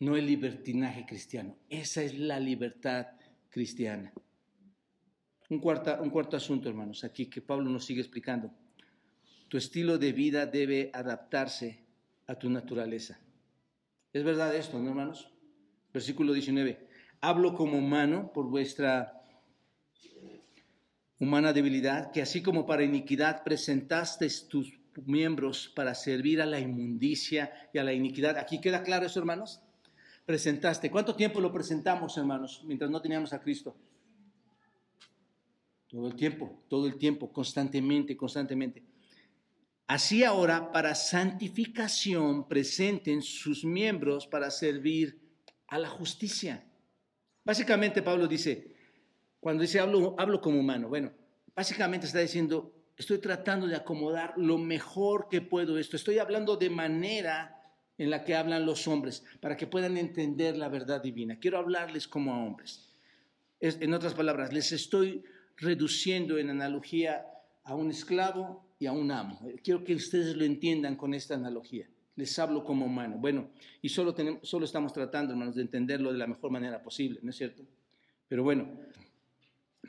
no el libertinaje cristiano. Esa es la libertad cristiana. Un, un cuarto asunto, hermanos, aquí que Pablo nos sigue explicando. Tu estilo de vida debe adaptarse a tu naturaleza. ¿Es verdad esto, no, hermanos? Versículo 19. Hablo como humano por vuestra humana debilidad, que así como para iniquidad presentaste tus miembros para servir a la inmundicia y a la iniquidad. ¿Aquí queda claro eso, hermanos? Presentaste. ¿Cuánto tiempo lo presentamos, hermanos, mientras no teníamos a Cristo? Todo el tiempo, todo el tiempo, constantemente, constantemente. Así ahora, para santificación, presenten sus miembros para servir a la justicia. Básicamente Pablo dice, cuando dice hablo, hablo como humano, bueno, básicamente está diciendo, estoy tratando de acomodar lo mejor que puedo esto. Estoy hablando de manera en la que hablan los hombres, para que puedan entender la verdad divina. Quiero hablarles como a hombres. en otras palabras, les estoy reduciendo en analogía a un esclavo y a un amo. Quiero que ustedes lo entiendan con esta analogía. Les hablo como humano. Bueno, y solo, tenemos, solo estamos tratando, hermanos, de entenderlo de la mejor manera posible, ¿no es cierto? Pero bueno,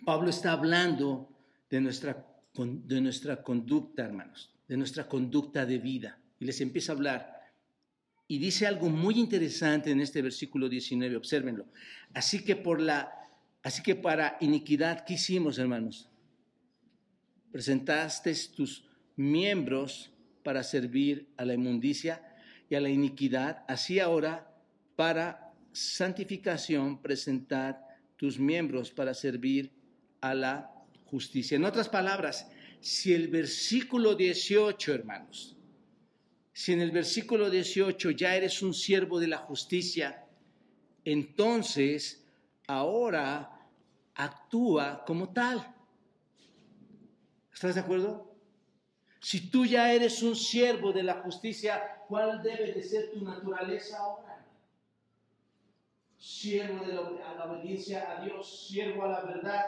Pablo está hablando de nuestra, de nuestra conducta, hermanos, de nuestra conducta de vida. Y les empieza a hablar. Y dice algo muy interesante en este versículo 19, obsérvenlo. Así que por la así que para iniquidad ¿qué hicimos, hermanos? Presentaste tus miembros para servir a la inmundicia y a la iniquidad, así ahora para santificación presentad tus miembros para servir a la justicia. En otras palabras, si el versículo 18, hermanos, si en el versículo 18 ya eres un siervo de la justicia, entonces ahora actúa como tal. ¿Estás de acuerdo? Si tú ya eres un siervo de la justicia, ¿cuál debe de ser tu naturaleza ahora? Siervo de la, la obediencia a Dios, siervo a la verdad,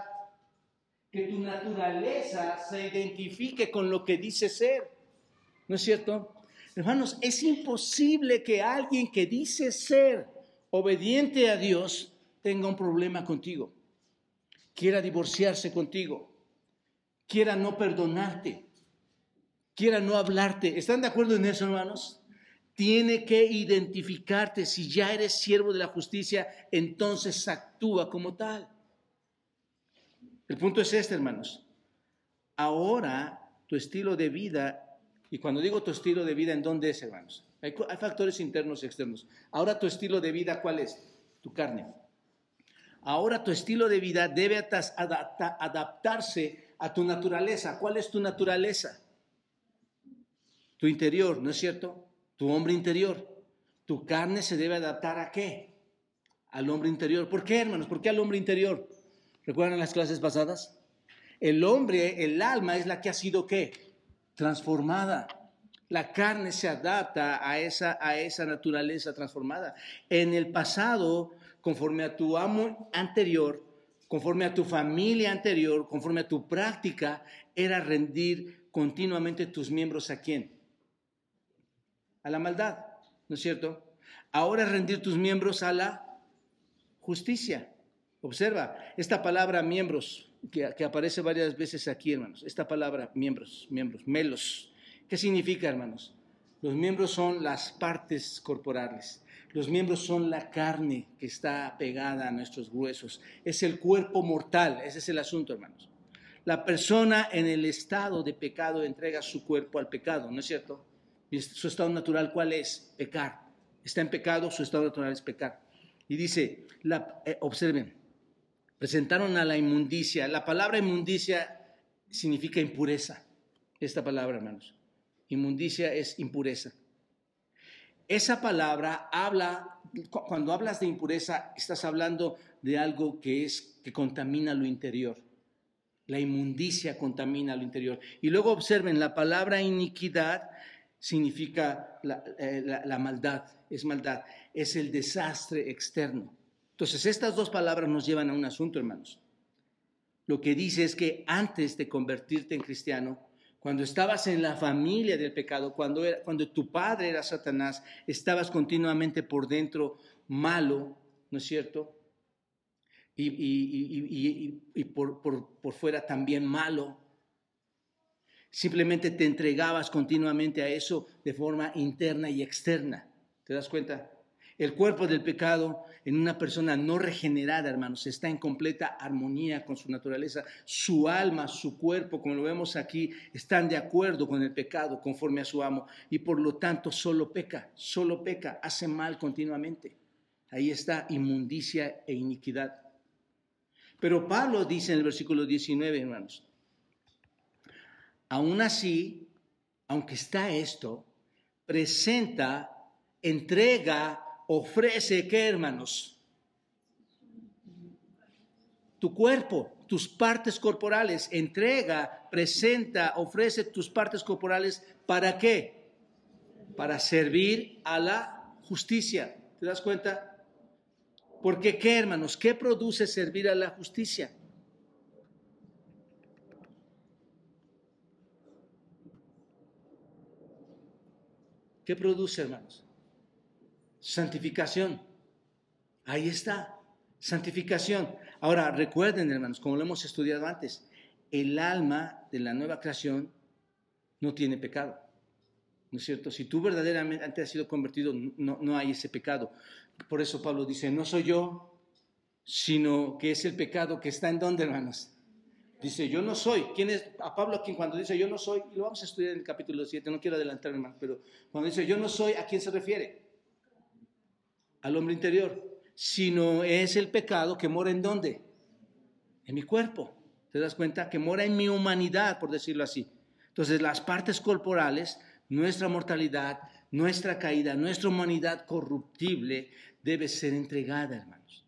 que tu naturaleza se identifique con lo que dice ser. ¿No es cierto? Hermanos, es imposible que alguien que dice ser obediente a Dios tenga un problema contigo, quiera divorciarse contigo, quiera no perdonarte, quiera no hablarte. ¿Están de acuerdo en eso, hermanos? Tiene que identificarte. Si ya eres siervo de la justicia, entonces actúa como tal. El punto es este, hermanos. Ahora tu estilo de vida, y cuando digo tu estilo de vida, ¿en dónde es, hermanos? Hay, factores internos y externos. Ahora tu estilo de vida, ¿cuál es? Tu carne. Ahora tu estilo de vida debe adaptarse a tu naturaleza. ¿Cuál es tu naturaleza? Tu interior, ¿no es cierto? Tu hombre interior. Tu carne se debe adaptar a qué? Al hombre interior. ¿Por qué, hermanos? ¿Por qué al hombre interior? ¿Recuerdan las clases pasadas? El hombre, el alma es la que ha sido qué? Transformada. La carne se adapta a esa, a esa naturaleza transformada. En el pasado, conforme a tu amo anterior, conforme a tu familia anterior, conforme a tu práctica, era rendir continuamente tus miembros a quién? A la maldad, ¿no es cierto? Ahora rendir tus miembros a la justicia. Observa, esta palabra miembros, que, aparece varias veces aquí, hermanos, esta palabra miembros, miembros, melos, ¿qué significa, hermanos? Los miembros son las partes corporales. Los miembros son la carne que está pegada a nuestros huesos. Es el cuerpo mortal. Ese es el asunto, hermanos. La persona en el estado de pecado entrega su cuerpo al pecado, ¿no es cierto? Su estado natural, ¿cuál es? Pecar. Está en pecado, su estado natural es pecar. Y dice, la, eh, observen, presentaron a la inmundicia. La palabra inmundicia significa impureza. Esta palabra, hermanos. Inmundicia es impureza. Esa palabra habla, cuando hablas de impureza, estás hablando de algo que es que contamina lo interior. La inmundicia contamina lo interior. Y luego observen, la palabra iniquidad significa la, eh, la maldad, es maldad, es el desastre externo. Entonces, estas dos palabras nos llevan a un asunto, hermanos. Lo que dice es que antes de convertirte en cristiano, cuando estabas en la familia del pecado, cuando, era, cuando tu padre era Satanás, estabas continuamente por dentro malo, ¿no es cierto? Y, por, por fuera también malo. Simplemente te entregabas continuamente a eso de forma interna y externa. ¿Te das cuenta? El cuerpo del pecado en una persona no regenerada, hermanos, está en completa armonía con su naturaleza. Su alma, su cuerpo, como lo vemos aquí, están de acuerdo con el pecado conforme a su amo y por lo tanto solo peca, solo peca, hace mal continuamente. Ahí está inmundicia e iniquidad. Pero Pablo dice en el versículo 19, hermanos, aún así, aunque está esto, presenta, entrega ofrece, ¿qué hermanos? Tu cuerpo, tus partes corporales, entrega, presenta, ofrece tus partes corporales, ¿para qué? Para servir a la justicia. ¿Te das cuenta? Porque ¿qué hermanos? ¿Qué produce servir a la justicia? ¿Qué produce, hermanos? Santificación. Ahí está, santificación. Ahora, recuerden, hermanos, como lo hemos estudiado antes, el alma de la nueva creación no tiene pecado. ¿No es cierto? Si tú verdaderamente has sido convertido, no, no hay ese pecado. Por eso Pablo dice, no soy yo, sino que es el pecado que está en donde, hermanos. Dice, yo no soy. ¿Quién es? A Pablo, quien cuando dice yo no soy, y lo vamos a estudiar en el capítulo 7, no quiero adelantar, hermano, pero cuando dice yo no soy, ¿a quién se refiere? Al hombre interior, sino es el pecado que mora en dónde? En mi cuerpo. ¿Te das cuenta? Que mora en mi humanidad, por decirlo así. Entonces las partes corporales, nuestra mortalidad, nuestra caída, nuestra humanidad corruptible debe ser entregada, hermanos.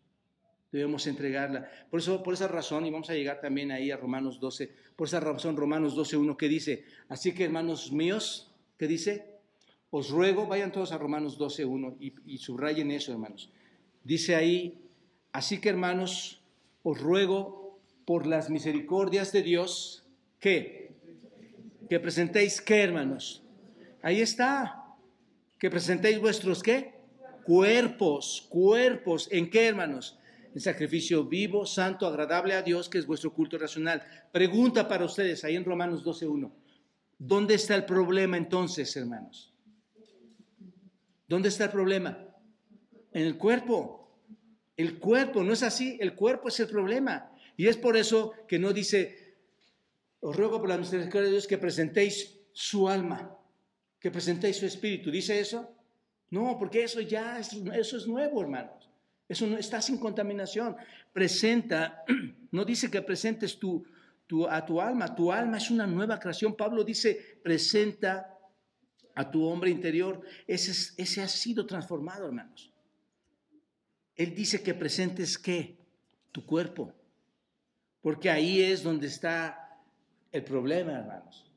Debemos entregarla. Por, eso, por esa razón, y vamos a llegar también ahí a Romanos 12, por esa razón Romanos 12, 1 que dice, así que hermanos míos, ¿qué dice? Os ruego, vayan todos a Romanos 12.1 y, y subrayen eso, hermanos. Dice ahí, así que hermanos, os ruego por las misericordias de Dios, que, que presentéis, ¿qué, hermanos? Ahí está, que presentéis vuestros, ¿qué? Cuerpos, cuerpos, ¿en qué, hermanos? En sacrificio vivo, santo, agradable a Dios, que es vuestro culto racional. Pregunta para ustedes, ahí en Romanos 12.1. ¿Dónde está el problema entonces, hermanos? ¿Dónde está el problema? En el cuerpo. El cuerpo, no es así, el cuerpo es el problema. Y es por eso que no dice, os ruego por la misericordia de Dios que presentéis su alma, que presentéis su espíritu. ¿Dice eso? No, porque eso ya es, eso es nuevo, hermanos. Eso no está sin contaminación. Presenta, no dice que presentes tu, a tu alma, tu alma es una nueva creación. Pablo dice, presenta a tu hombre interior, ese, ese ha sido transformado, hermanos. Él dice que presentes qué? Tu cuerpo. Porque ahí es donde está el problema, hermanos.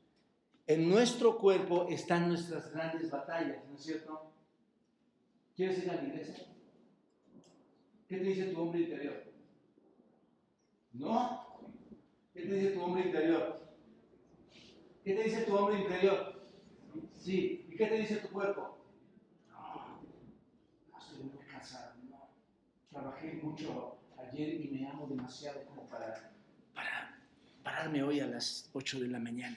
En nuestro cuerpo están nuestras grandes batallas, ¿no es cierto? ¿Quieres ir a la iglesia? ¿Qué te dice tu hombre interior? ¿No? ¿Qué te dice tu hombre interior? ¿Qué te dice tu hombre interior? Sí. ¿Y qué te dice tu cuerpo? No, estoy muy cansado. Trabajé mucho ayer y me amo demasiado como para, para pararme hoy a las 8 de la mañana.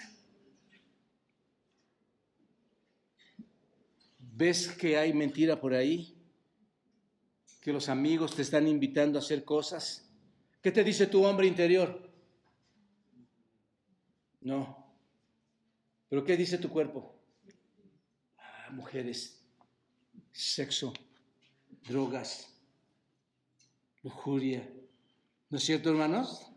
¿Ves que hay mentira por ahí? Que los amigos te están invitando a hacer cosas. ¿Qué te dice tu hombre interior? No. ¿Pero qué dice tu cuerpo? Mujeres, sexo, drogas, lujuria. ¿No es cierto, hermanos?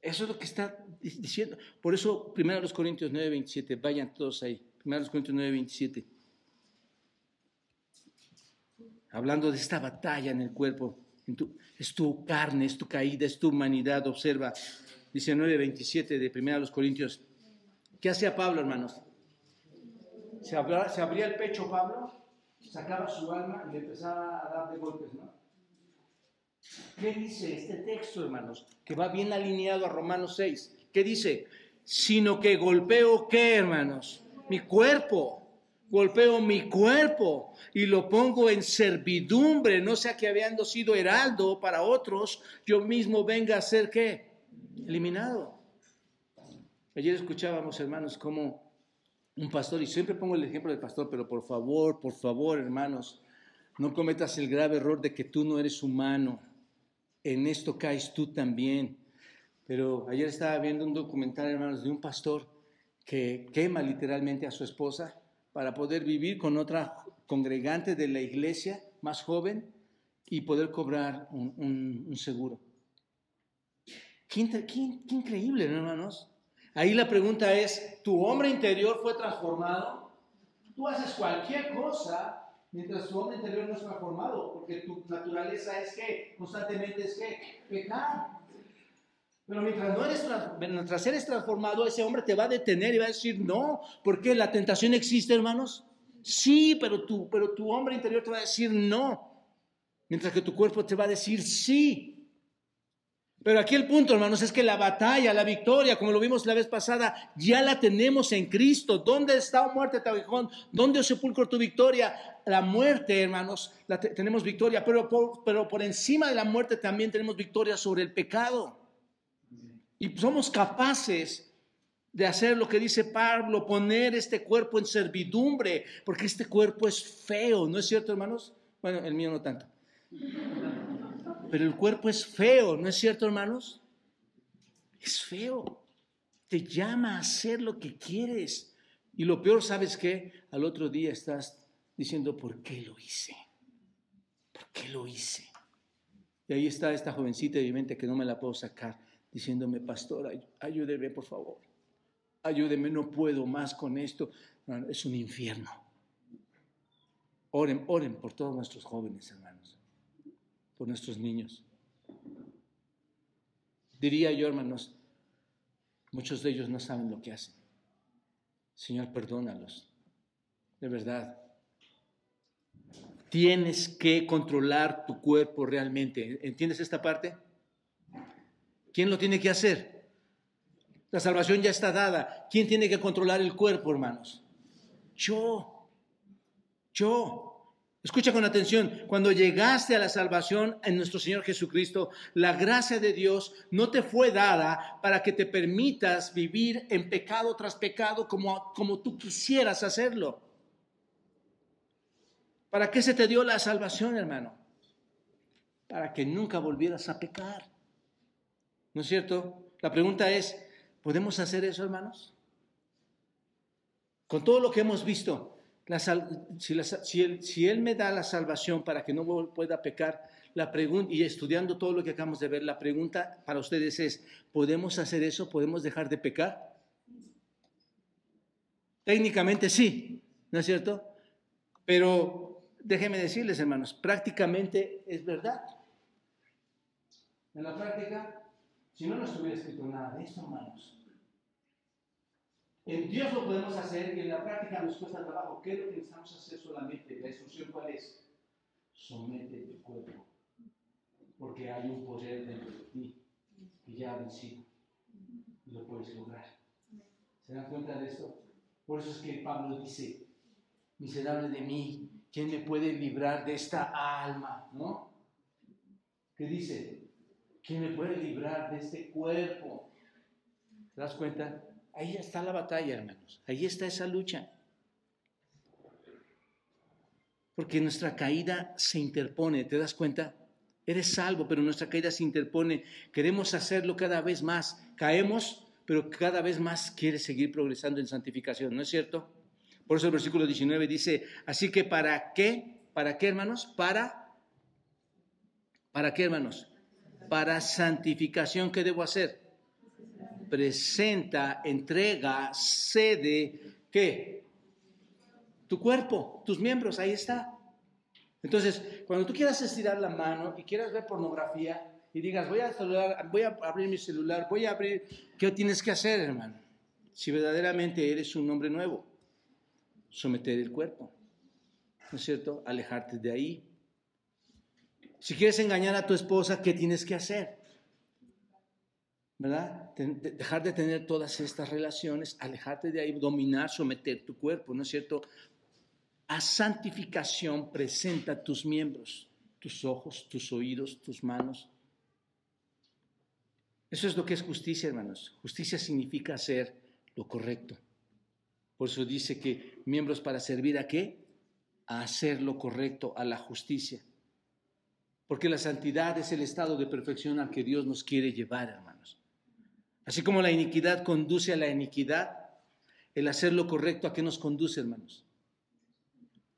Eso es lo que está diciendo. Por eso, primero los Corintios 9, 27, vayan todos ahí. Primero los Corintios 9, 27. Hablando de esta batalla en el cuerpo. es tu carne, es tu caída, es tu humanidad. Observa, dice 9, 27 de primero los Corintios. ¿Qué hacía Pablo, hermanos? Se, abría, el pecho Pablo, sacaba su alma y le empezaba a dar de golpes, ¿no? ¿Qué dice este texto, hermanos? Que va bien alineado a Romanos 6. ¿Qué dice? Sino que golpeo, ¿qué, hermanos? Mi cuerpo. golpeo mi cuerpo y lo pongo en servidumbre, no sea que habiendo sido heraldo para otros, yo mismo venga a ser qué? Eliminado. Ayer escuchábamos, hermanos, como un pastor, y siempre pongo el ejemplo del pastor, pero por favor, por favor, hermanos, no cometas el grave error de que tú no eres humano. En esto caes tú también. Pero ayer estaba viendo un documental, hermanos, de un pastor que quema literalmente a su esposa para poder vivir con otra congregante de la iglesia más joven y poder cobrar un, seguro. Qué, increíble, hermanos. Ahí la pregunta es, ¿tu hombre interior fue transformado? Tú haces cualquier cosa mientras tu hombre interior no es transformado, porque tu naturaleza es que constantemente es que pecar. Pero mientras, no eres, mientras eres transformado, ese hombre te va a detener y va a decir no, porque la tentación existe, hermanos. Sí, pero tu, pero tu hombre interior te va a decir no, mientras que tu cuerpo te va a decir sí. Pero aquí el punto, hermanos, es que la batalla, la victoria, como lo vimos la vez pasada, ya la tenemos en Cristo. ¿Dónde está, muerte, tabijón? ¿Dónde, oh sepulcro, tu victoria? La muerte, hermanos, la tenemos victoria, pero por, pero por encima de la muerte también tenemos victoria sobre el pecado. Y somos capaces de hacer lo que dice Pablo, poner este cuerpo en servidumbre, porque este cuerpo es feo, ¿no es cierto, hermanos? Bueno, el mío no tanto pero el cuerpo es feo, ¿no es cierto, hermanos? Es feo. Te llama a hacer lo que quieres. Y lo peor, ¿sabes qué? Al otro día estás diciendo, ¿por qué lo hice? ¿Por qué lo hice? Y ahí está esta jovencita de mente que no me la puedo sacar, diciéndome, pastor, ayúdeme, por favor. Ayúdeme, no puedo más con esto. es un infierno. Oren, oren por todos nuestros jóvenes, hermanos por nuestros niños. Diría yo, hermanos, muchos de ellos no saben lo que hacen. Señor, perdónalos. De verdad. Tienes que controlar tu cuerpo realmente. ¿Entiendes esta parte? ¿Quién lo tiene que hacer? La salvación ya está dada. ¿Quién tiene que controlar el cuerpo, hermanos? Yo. Yo. Escucha con atención, cuando llegaste a la salvación en nuestro Señor Jesucristo, la gracia de Dios no te fue dada para que te permitas vivir en pecado tras pecado como, como tú quisieras hacerlo. ¿Para qué se te dio la salvación, hermano? Para que nunca volvieras a pecar. ¿No es cierto? La pregunta es, ¿podemos hacer eso, hermanos? Con todo lo que hemos visto, si, él, me da la salvación para que no pueda pecar, la pregunta, y estudiando todo lo que acabamos de ver, la pregunta para ustedes es, ¿podemos hacer eso? ¿Podemos dejar de pecar? Técnicamente sí, ¿no es cierto? Pero déjenme decirles, hermanos, prácticamente es verdad. En la práctica, si no nos estuviera escrito nada de esto, hermanos, en Dios lo podemos hacer y en la práctica nos cuesta trabajo. ¿Qué es lo que necesitamos hacer solamente? La instrucción cuál es? Somete tu cuerpo. Porque hay un poder dentro de ti que ya ha vencido y lo puedes lograr. ¿Se dan cuenta de esto? Por eso es que Pablo dice, miserable de mí, ¿quién me puede librar de esta alma? ¿No? ¿Qué dice? ¿Quién me puede librar de este cuerpo? ¿Te das cuenta? Ahí está la batalla, hermanos. Ahí está esa lucha. Porque nuestra caída se interpone, ¿te das cuenta? Eres salvo, pero nuestra caída se interpone. Queremos hacerlo cada vez más. Caemos, pero cada vez más quieres seguir progresando en santificación, ¿no es cierto? Por eso el versículo 19 dice, así que ¿para qué? ¿Para qué, hermanos? Para, ¿para qué, hermanos? Para santificación, ¿qué debo hacer? Presenta, entrega, cede, ¿qué? Tu cuerpo, tus miembros, ahí está. Entonces, cuando tú quieras estirar la mano y quieras ver pornografía y digas, voy a, celular, voy a abrir mi celular, voy a abrir, ¿qué tienes que hacer, hermano? Si verdaderamente eres un hombre nuevo, someter el cuerpo, ¿no es cierto? Alejarte de ahí. Si quieres engañar a tu esposa, ¿qué tienes que hacer? ¿Verdad? Dejar de tener todas estas relaciones, alejarte de ahí, dominar, someter tu cuerpo, ¿no es cierto? a santificación presenta tus miembros, tus ojos, tus oídos, tus manos. Eso es lo que es justicia, hermanos. Justicia significa hacer lo correcto. Por eso dice que miembros para servir a qué? A hacer lo correcto, a la justicia. Porque la santidad es el estado de perfección al que Dios nos quiere llevar, hermanos. Así como la iniquidad conduce a la iniquidad, el hacer lo correcto, ¿a qué nos conduce, hermanos?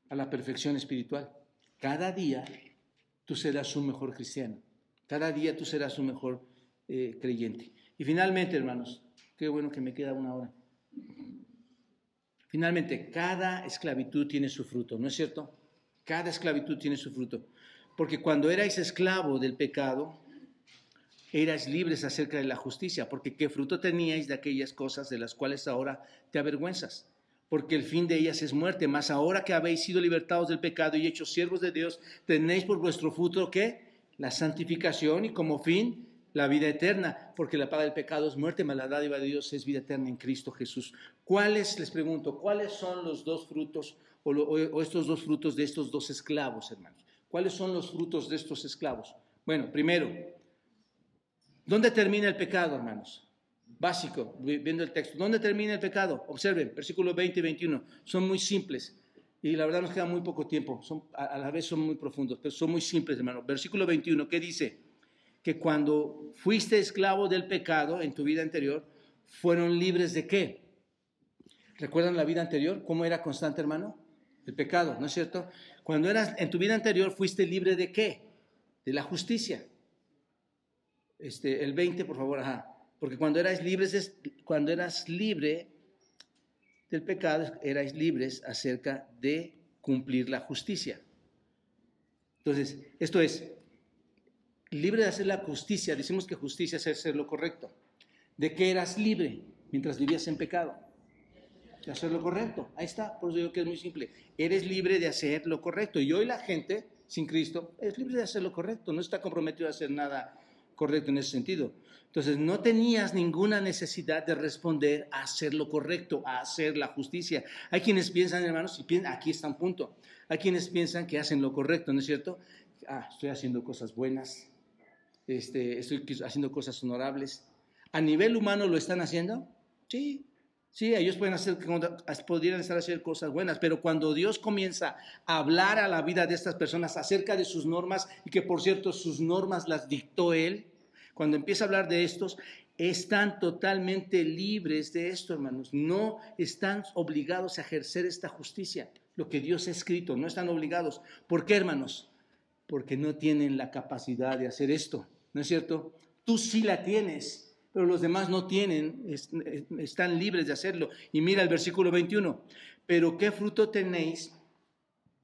A la perfección espiritual. Cada día tú serás un mejor cristiano. Cada día tú serás un mejor eh, creyente. Y finalmente, hermanos, qué bueno que me queda una hora. Finalmente, cada esclavitud tiene su fruto, ¿no es cierto? Cada esclavitud tiene su fruto. Porque cuando erais esclavo del pecado, erais libres acerca de la justicia, porque qué fruto teníais de aquellas cosas de las cuales ahora te avergüenzas, porque el fin de ellas es muerte, mas ahora que habéis sido libertados del pecado y hechos siervos de Dios, tenéis por vuestro fruto qué? La santificación y como fin la vida eterna, porque la paga del pecado es muerte, mas la dádiva de Dios es vida eterna en Cristo Jesús. ¿Cuáles, les pregunto, cuáles son los dos frutos o estos dos frutos de estos dos esclavos, hermanos? ¿Cuáles son los frutos de estos esclavos? Bueno, primero, ¿dónde termina el pecado, hermanos? Básico, viendo el texto. ¿Dónde termina el pecado? Observen, versículos 20 y 21. Son muy simples. Y la verdad nos queda muy poco tiempo. A la vez son muy profundos, pero son muy simples, hermanos. Versículo 21, ¿qué dice? Que cuando fuiste esclavo del pecado en tu vida anterior, fueron libres de qué? ¿Recuerdan la vida anterior? ¿Cómo era constante, hermano? El pecado, ¿no es cierto? Cuando eras en tu vida anterior fuiste libre de qué? De la justicia. Este, el 20, por favor, ajá. Porque cuando eras libres, cuando eras libre del pecado, erais libres acerca de cumplir la justicia. Entonces, esto es, libre de hacer la justicia, decimos que justicia es hacer lo correcto. ¿De qué eras libre mientras vivías en pecado? de hacer lo correcto. Ahí está, por eso digo que es muy simple. Eres libre de hacer lo correcto. Y hoy la gente sin Cristo es libre de hacer lo correcto, no está comprometido a hacer nada correcto en ese sentido. Entonces, no tenías ninguna necesidad de responder a hacer lo correcto, a hacer la justicia. Hay quienes piensan, hermanos, aquí está un punto. Hay quienes piensan que hacen lo correcto, ¿no es cierto? Ah, estoy haciendo cosas buenas, este, estoy haciendo cosas honorables. ¿A nivel humano lo están haciendo? Sí, Sí, ellos pueden hacer, podrían estar haciendo cosas buenas, pero cuando Dios comienza a hablar a la vida de estas personas acerca de sus normas, y que por cierto sus normas las dictó Él, cuando empieza a hablar de estos, están totalmente libres de esto, hermanos. No están obligados a ejercer esta justicia, lo que Dios ha escrito, no están obligados. ¿Por qué, hermanos? Porque no tienen la capacidad de hacer esto, ¿no es cierto? Tú sí la tienes pero los demás no tienen, están libres de hacerlo. Y mira el versículo 21, pero ¿qué fruto tenéis?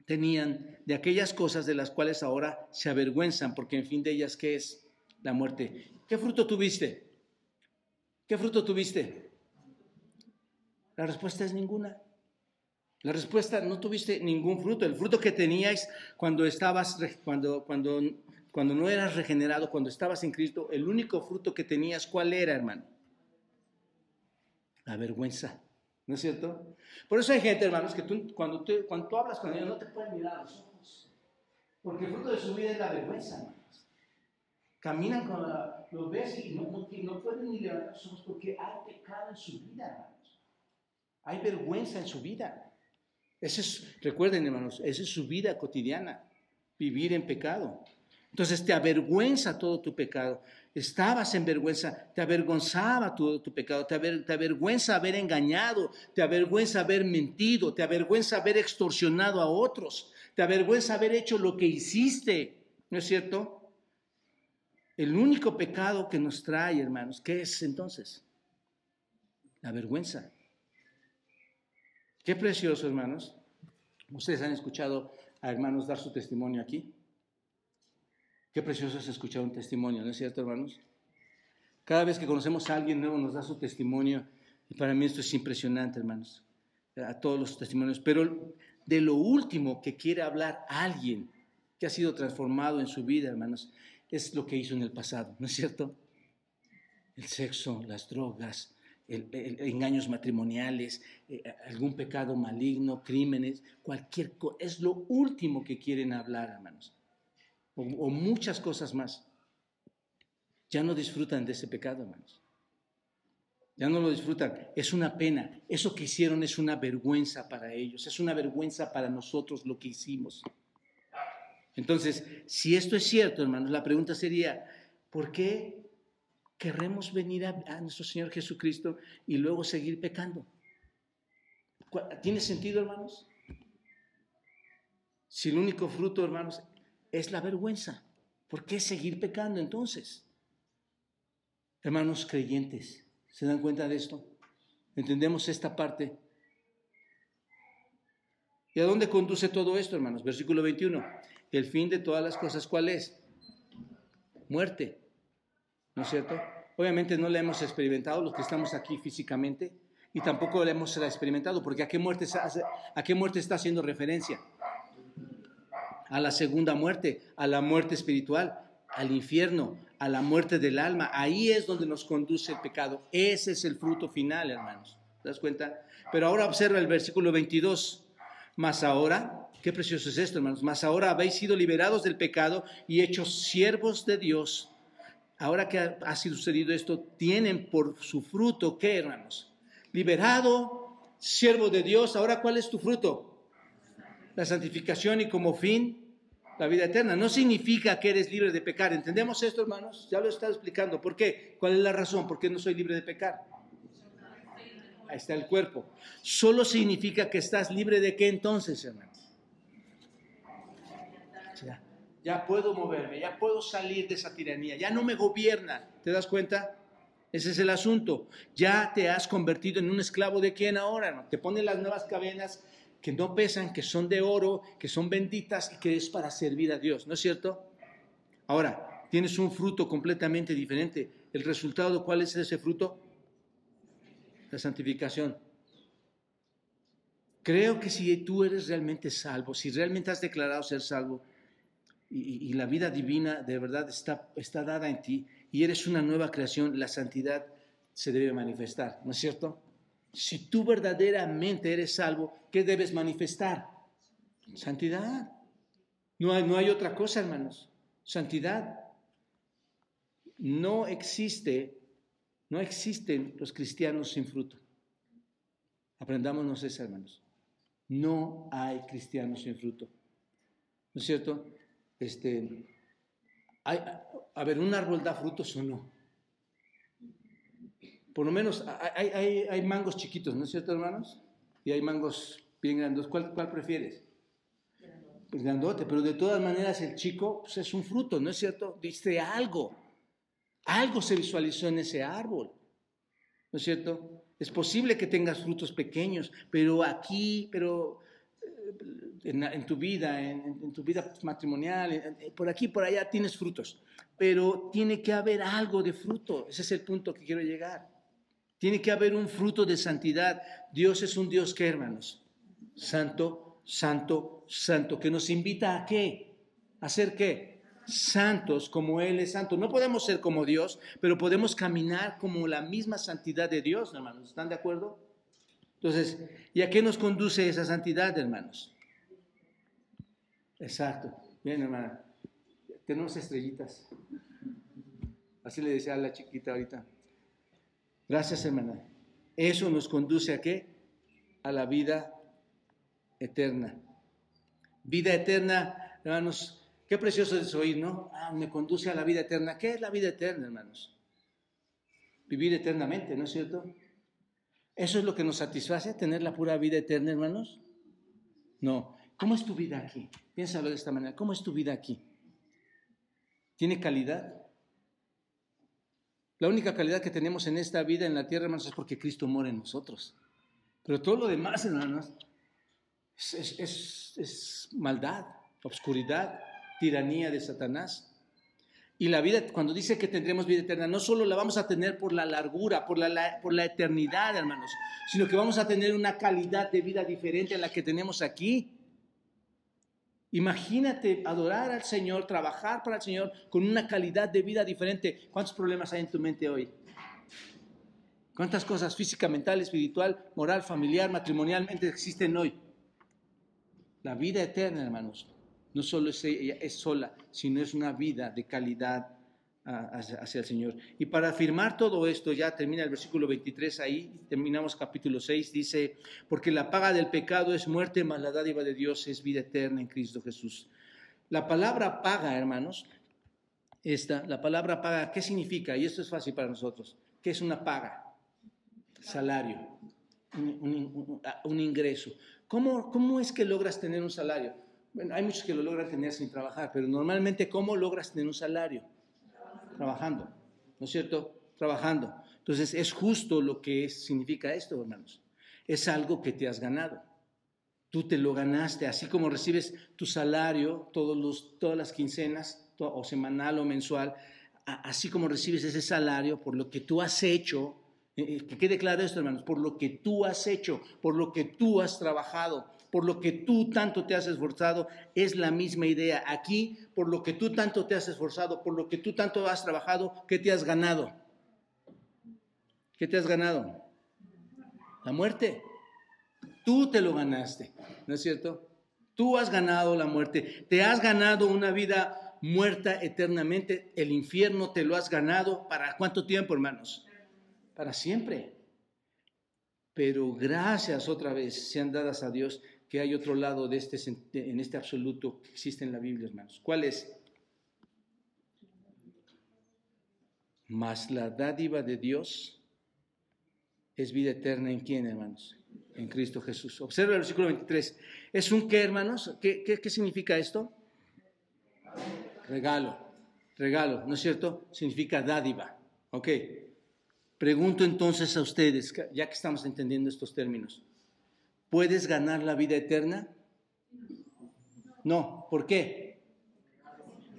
Tenían de aquellas cosas de las cuales ahora se avergüenzan, porque en fin de ellas, ¿qué es? La muerte. ¿Qué fruto tuviste? ¿Qué fruto tuviste? La respuesta es ninguna. La respuesta, no tuviste ningún fruto. El fruto que teníais cuando estabas, cuando, cuando cuando no eras regenerado, cuando estabas en Cristo, el único fruto que tenías, ¿cuál era, hermano? La vergüenza. ¿No es cierto? Por eso hay gente, hermanos, que tú, cuando, tú, cuando hablas con ellos no te pueden mirar a los ojos. Porque el fruto de su vida es la vergüenza, hermanos. Caminan con la, ves y no, no, pueden ni levantar los ojos porque hay pecado en su vida, hermanos. Hay vergüenza en su vida. Ese es, recuerden, hermanos, esa es su vida cotidiana, vivir en pecado. Entonces te avergüenza todo tu pecado. Estabas en vergüenza, te avergonzaba todo tu pecado, te, avergüenza haber engañado, te avergüenza haber mentido, te avergüenza haber extorsionado a otros, te avergüenza haber hecho lo que hiciste, ¿no es cierto? El único pecado que nos trae, hermanos, ¿qué es entonces? La vergüenza. Qué precioso, hermanos. Ustedes han escuchado a hermanos dar su testimonio aquí. Qué precioso es escuchar un testimonio, ¿no es cierto, hermanos? Cada vez que conocemos a alguien nuevo nos da su testimonio y para mí esto es impresionante, hermanos, a todos los testimonios. Pero de lo último que quiere hablar alguien que ha sido transformado en su vida, hermanos, es lo que hizo en el pasado, ¿no es cierto? El sexo, las drogas, engaños matrimoniales, eh, algún pecado maligno, crímenes, cualquier cosa. Es lo último que quieren hablar, hermanos. O muchas cosas más. Ya no disfrutan de ese pecado, hermanos. Ya no lo disfrutan. Es una pena. Eso que hicieron es una vergüenza para ellos. Es una vergüenza para nosotros lo que hicimos. Entonces, si esto es cierto, hermanos, la pregunta sería, ¿por qué querremos venir a, nuestro Señor Jesucristo y luego seguir pecando? ¿Tiene sentido, hermanos? Si el único fruto, hermanos, es la vergüenza, ¿por qué seguir pecando entonces? Hermanos creyentes, ¿se dan cuenta de esto? ¿Entendemos esta parte? ¿Y a dónde conduce todo esto, hermanos? Versículo 21. El fin de todas las cosas, ¿cuál es? Muerte. ¿No es cierto? Obviamente no la hemos experimentado los que estamos aquí físicamente y tampoco la hemos experimentado, porque ¿a qué muerte, a qué muerte está haciendo referencia? A la segunda muerte, a la muerte espiritual, al infierno, a la muerte del alma. Ahí es donde nos conduce el pecado. Ese es el fruto final, hermanos. ¿Te das cuenta? Pero ahora observa el versículo 22. Más ahora, qué precioso es esto, hermanos. Más ahora habéis sido liberados del pecado y hechos siervos de Dios. Ahora que ha, sucedido esto, tienen por su fruto, ¿qué, hermanos? Liberado, siervo de Dios. Ahora, ¿cuál es tu fruto? La santificación y como fin la vida eterna. No significa que eres libre de pecar. ¿Entendemos esto, hermanos? Ya lo he estado explicando. ¿Por qué? ¿Cuál es la razón? ¿Por qué no soy libre de pecar? Ahí está el cuerpo. Solo significa que estás libre de qué entonces, hermanos. Ya, puedo moverme, ya puedo salir de esa tiranía, ya no me gobierna. ¿Te das cuenta? Ese es el asunto. Ya te has convertido en un esclavo de quién ahora. Te ponen las nuevas cadenas que no pesan, que son de oro, que son benditas y que es para servir a Dios, ¿no es cierto? Ahora, tienes un fruto completamente diferente. ¿El resultado cuál es ese fruto? La santificación. Creo que si tú eres realmente salvo, si realmente has declarado ser salvo y, la vida divina de verdad está, está dada en ti y eres una nueva creación, la santidad se debe manifestar, ¿no es cierto? Si tú verdaderamente eres salvo, ¿qué debes manifestar? Santidad. No hay, no hay otra cosa, hermanos. Santidad. No existe, no existen los cristianos sin fruto. Aprendámonos eso, hermanos. No hay cristianos sin fruto. ¿No es cierto? Este, hay, a ver, ¿un árbol da frutos o no? Por lo menos hay, mangos chiquitos, ¿no es cierto, hermanos? Y hay mangos bien grandes. ¿Cuál, cuál prefieres? Pues grandote, pero de todas maneras el chico pues es un fruto, ¿no es cierto? Dice algo. Algo se visualizó en ese árbol, ¿no es cierto? Es posible que tengas frutos pequeños, pero aquí, pero eh, en, tu vida, en, tu vida matrimonial, por aquí, por allá tienes frutos, pero tiene que haber algo de fruto. Ese es el punto que quiero llegar. Tiene que haber un fruto de santidad. Dios es un Dios que, hermanos, santo, santo, santo, que nos invita a qué? ¿A ser qué? Santos como Él es santo. No podemos ser como Dios, pero podemos caminar como la misma santidad de Dios, hermanos. ¿Están de acuerdo? Entonces, ¿y a qué nos conduce esa santidad, hermanos? Exacto. Bien, hermana. Tenemos estrellitas. Así le decía a la chiquita ahorita. Gracias, hermana. Eso nos conduce a qué? A la vida eterna. Vida eterna, hermanos, qué precioso es oír, ¿no? Ah, me conduce a la vida eterna. ¿Qué es la vida eterna, hermanos? Vivir eternamente, ¿no es cierto? ¿Eso es lo que nos satisface, tener la pura vida eterna, hermanos? No. ¿Cómo es tu vida aquí? Piénsalo de esta manera. ¿Cómo es tu vida aquí? ¿Tiene calidad? La única calidad que tenemos en esta vida en la tierra, hermanos, es porque Cristo mora en nosotros. Pero todo lo demás, hermanos, es, maldad, obscuridad, tiranía de Satanás. Y la vida, cuando dice que tendremos vida eterna, no solo la vamos a tener por la largura, por la, por la eternidad, hermanos, sino que vamos a tener una calidad de vida diferente a la que tenemos aquí. Imagínate adorar al Señor, trabajar para el Señor con una calidad de vida diferente. ¿Cuántos problemas hay en tu mente hoy? ¿Cuántas cosas física, mental, espiritual, moral, familiar, matrimonialmente existen hoy? La vida eterna, hermanos, no solo es, es sola, sino es una vida de calidad hacia, el Señor. Y para afirmar todo esto, ya termina el versículo 23 ahí, terminamos capítulo 6, dice, porque la paga del pecado es muerte, mas la dádiva de Dios es vida eterna en Cristo Jesús. La palabra paga, hermanos, esta, la palabra paga, ¿qué significa? Y esto es fácil para nosotros. ¿Qué es una paga? Salario, un, ingreso. ¿Cómo, ¿Cómo es que logras tener un salario? Bueno, hay muchos que lo logran tener sin trabajar, pero normalmente, ¿cómo logras tener un salario? Trabajando, ¿no es cierto? Trabajando. Entonces es justo lo que significa esto, hermanos. Es algo que te has ganado. Tú te lo ganaste, así como recibes tu salario todos los, todas las quincenas, o semanal o mensual, así como recibes ese salario por lo que tú has hecho, eh, eh, que quede claro esto, hermanos, por lo que tú has hecho, por lo que tú has trabajado, por lo que tú tanto te has esforzado, es la misma idea. Aquí, por lo que tú tanto te has esforzado, por lo que tú tanto has trabajado, ¿qué te has ganado? ¿Qué te has ganado? La muerte. Tú te lo ganaste, ¿no es cierto? Tú has ganado la muerte, te has ganado una vida muerta eternamente, el infierno te lo has ganado. ¿Para cuánto tiempo, hermanos? Para siempre. Pero gracias otra vez sean dadas a Dios que hay otro lado de este, en este absoluto que existe en la Biblia, hermanos. ¿Cuál es? Mas la dádiva de Dios es vida eterna en quién, hermanos? En Cristo Jesús. Observa el versículo 23. ¿Es un qué, hermanos? ¿Qué, qué, qué significa esto? Regalo. Regalo, ¿no es cierto? Significa dádiva. Ok. Pregunto entonces a ustedes, ya que estamos entendiendo estos términos. ¿Puedes ganar la vida eterna? No, ¿por qué?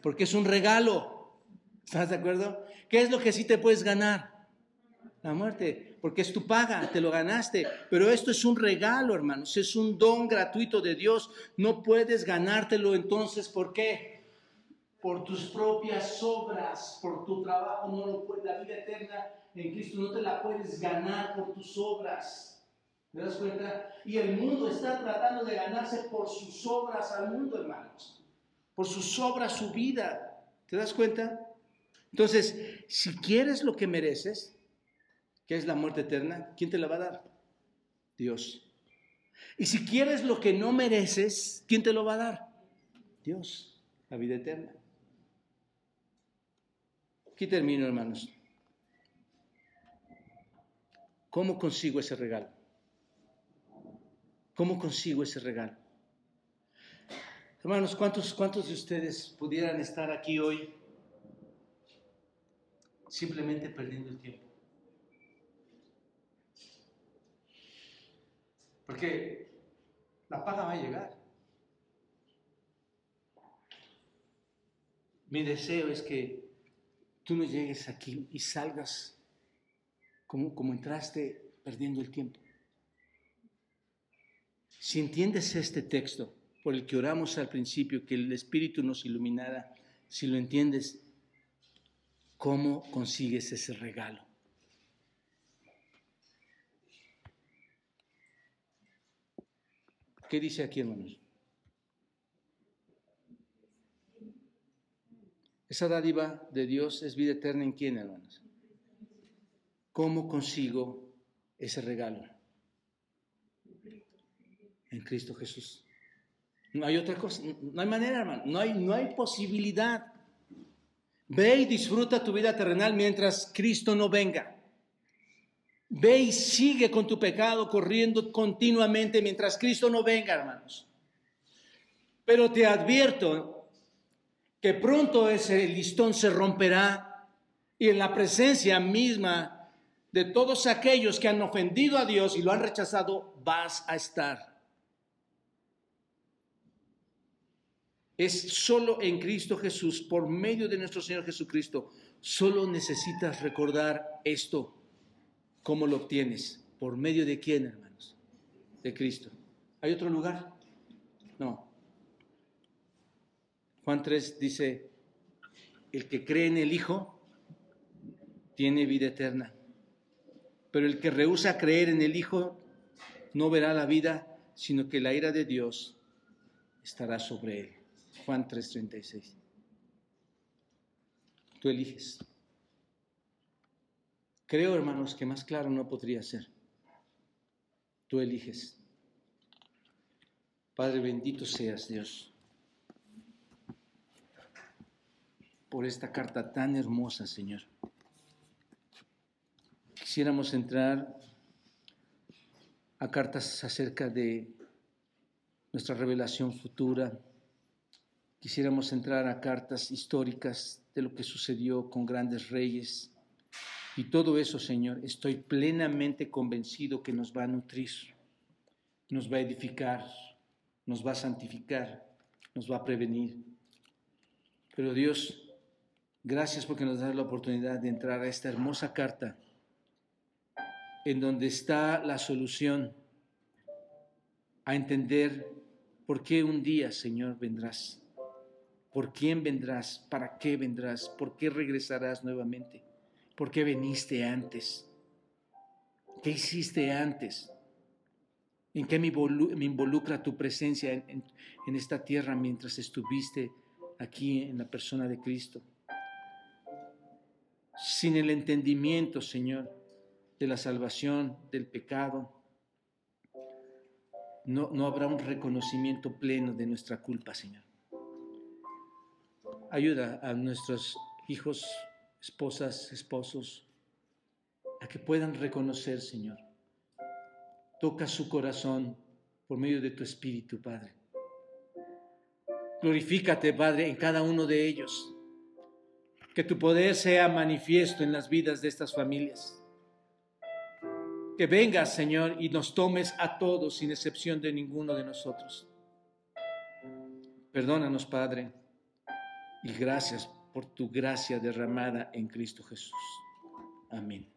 Porque es un regalo. ¿Estás de acuerdo? ¿Qué es lo que sí te puedes ganar? La muerte, porque es tu paga, te lo ganaste. Pero esto es un regalo, hermanos, es un don gratuito de Dios. No puedes ganártelo entonces, ¿por qué? Por tus propias obras, por tu trabajo, no lo puedes, la vida eterna en Cristo no te la puedes ganar por tus obras. ¿Te das cuenta? Y el mundo está tratando de ganarse por sus obras al mundo, hermanos. Por sus obras, su vida. ¿Te das cuenta? Entonces, si quieres lo que mereces, que es la muerte eterna, ¿quién te la va a dar? Dios. Y si quieres lo que no mereces, ¿quién te lo va a dar? Dios, la vida eterna. Aquí termino, hermanos. ¿Cómo consigo ese regalo? ¿Cómo consigo ese regalo? Hermanos, ¿cuántos, ¿cuántos de ustedes pudieran estar aquí hoy simplemente perdiendo el tiempo? Porque la paga va a llegar. Mi deseo es que tú no llegues aquí y salgas como, como entraste perdiendo el tiempo. Si entiendes este texto por el que oramos al principio, que el Espíritu nos iluminara, si lo entiendes, ¿cómo consigues ese regalo? ¿Qué dice aquí, hermanos? Esa dádiva de Dios es vida eterna en quién, hermanos? ¿Cómo consigo ese regalo? En Cristo Jesús. No hay otra cosa, no hay manera, hermano, no hay, no hay posibilidad. Ve y disfruta tu vida terrenal mientras Cristo no venga. Ve y sigue con tu pecado corriendo continuamente mientras Cristo no venga, hermanos. Pero te advierto que pronto ese listón se romperá y en la presencia misma de todos aquellos que han ofendido a Dios y lo han rechazado, vas a estar. Es solo en Cristo Jesús, por medio de nuestro Señor Jesucristo. Solo necesitas recordar esto. ¿Cómo lo obtienes? ¿Por medio de quién, hermanos? De Cristo. ¿Hay otro lugar? No. Juan 3 dice, el que cree en el Hijo tiene vida eterna. Pero el que rehúsa creer en el Hijo no verá la vida, sino que la ira de Dios estará sobre él. Juan 3:36. Tú eliges. Creo, hermanos, que más claro no podría ser. Tú eliges. Padre, bendito seas, Dios, por esta carta tan hermosa, Señor. Quisiéramos entrar a cartas acerca de nuestra revelación futura. Quisiéramos entrar a cartas históricas de lo que sucedió con grandes reyes. Y todo eso, Señor, estoy plenamente convencido que nos va a nutrir, nos va a edificar, nos va a santificar, nos va a prevenir. Pero Dios, gracias porque nos das la oportunidad de entrar a esta hermosa carta en donde está la solución a entender por qué un día, Señor, vendrás. ¿Por quién vendrás? ¿Para qué vendrás? ¿Por qué regresarás nuevamente? ¿Por qué viniste antes? ¿Qué hiciste antes? ¿En qué me involucra tu presencia en, esta tierra mientras estuviste aquí en la persona de Cristo? Sin el entendimiento, Señor, de la salvación, del pecado, no, no habrá un reconocimiento pleno de nuestra culpa, Señor. Ayuda a nuestros hijos, esposas, esposos, a que puedan reconocer, Señor, Toca su corazón por medio de tu Espíritu, Padre. Glorifícate, Padre, en cada uno de ellos. Que tu poder sea manifiesto en las vidas de estas familias. Que vengas, Señor, y nos tomes a todos sin excepción de ninguno de nosotros. Perdónanos, Padre, y gracias por tu gracia derramada en Cristo Jesús. Amén.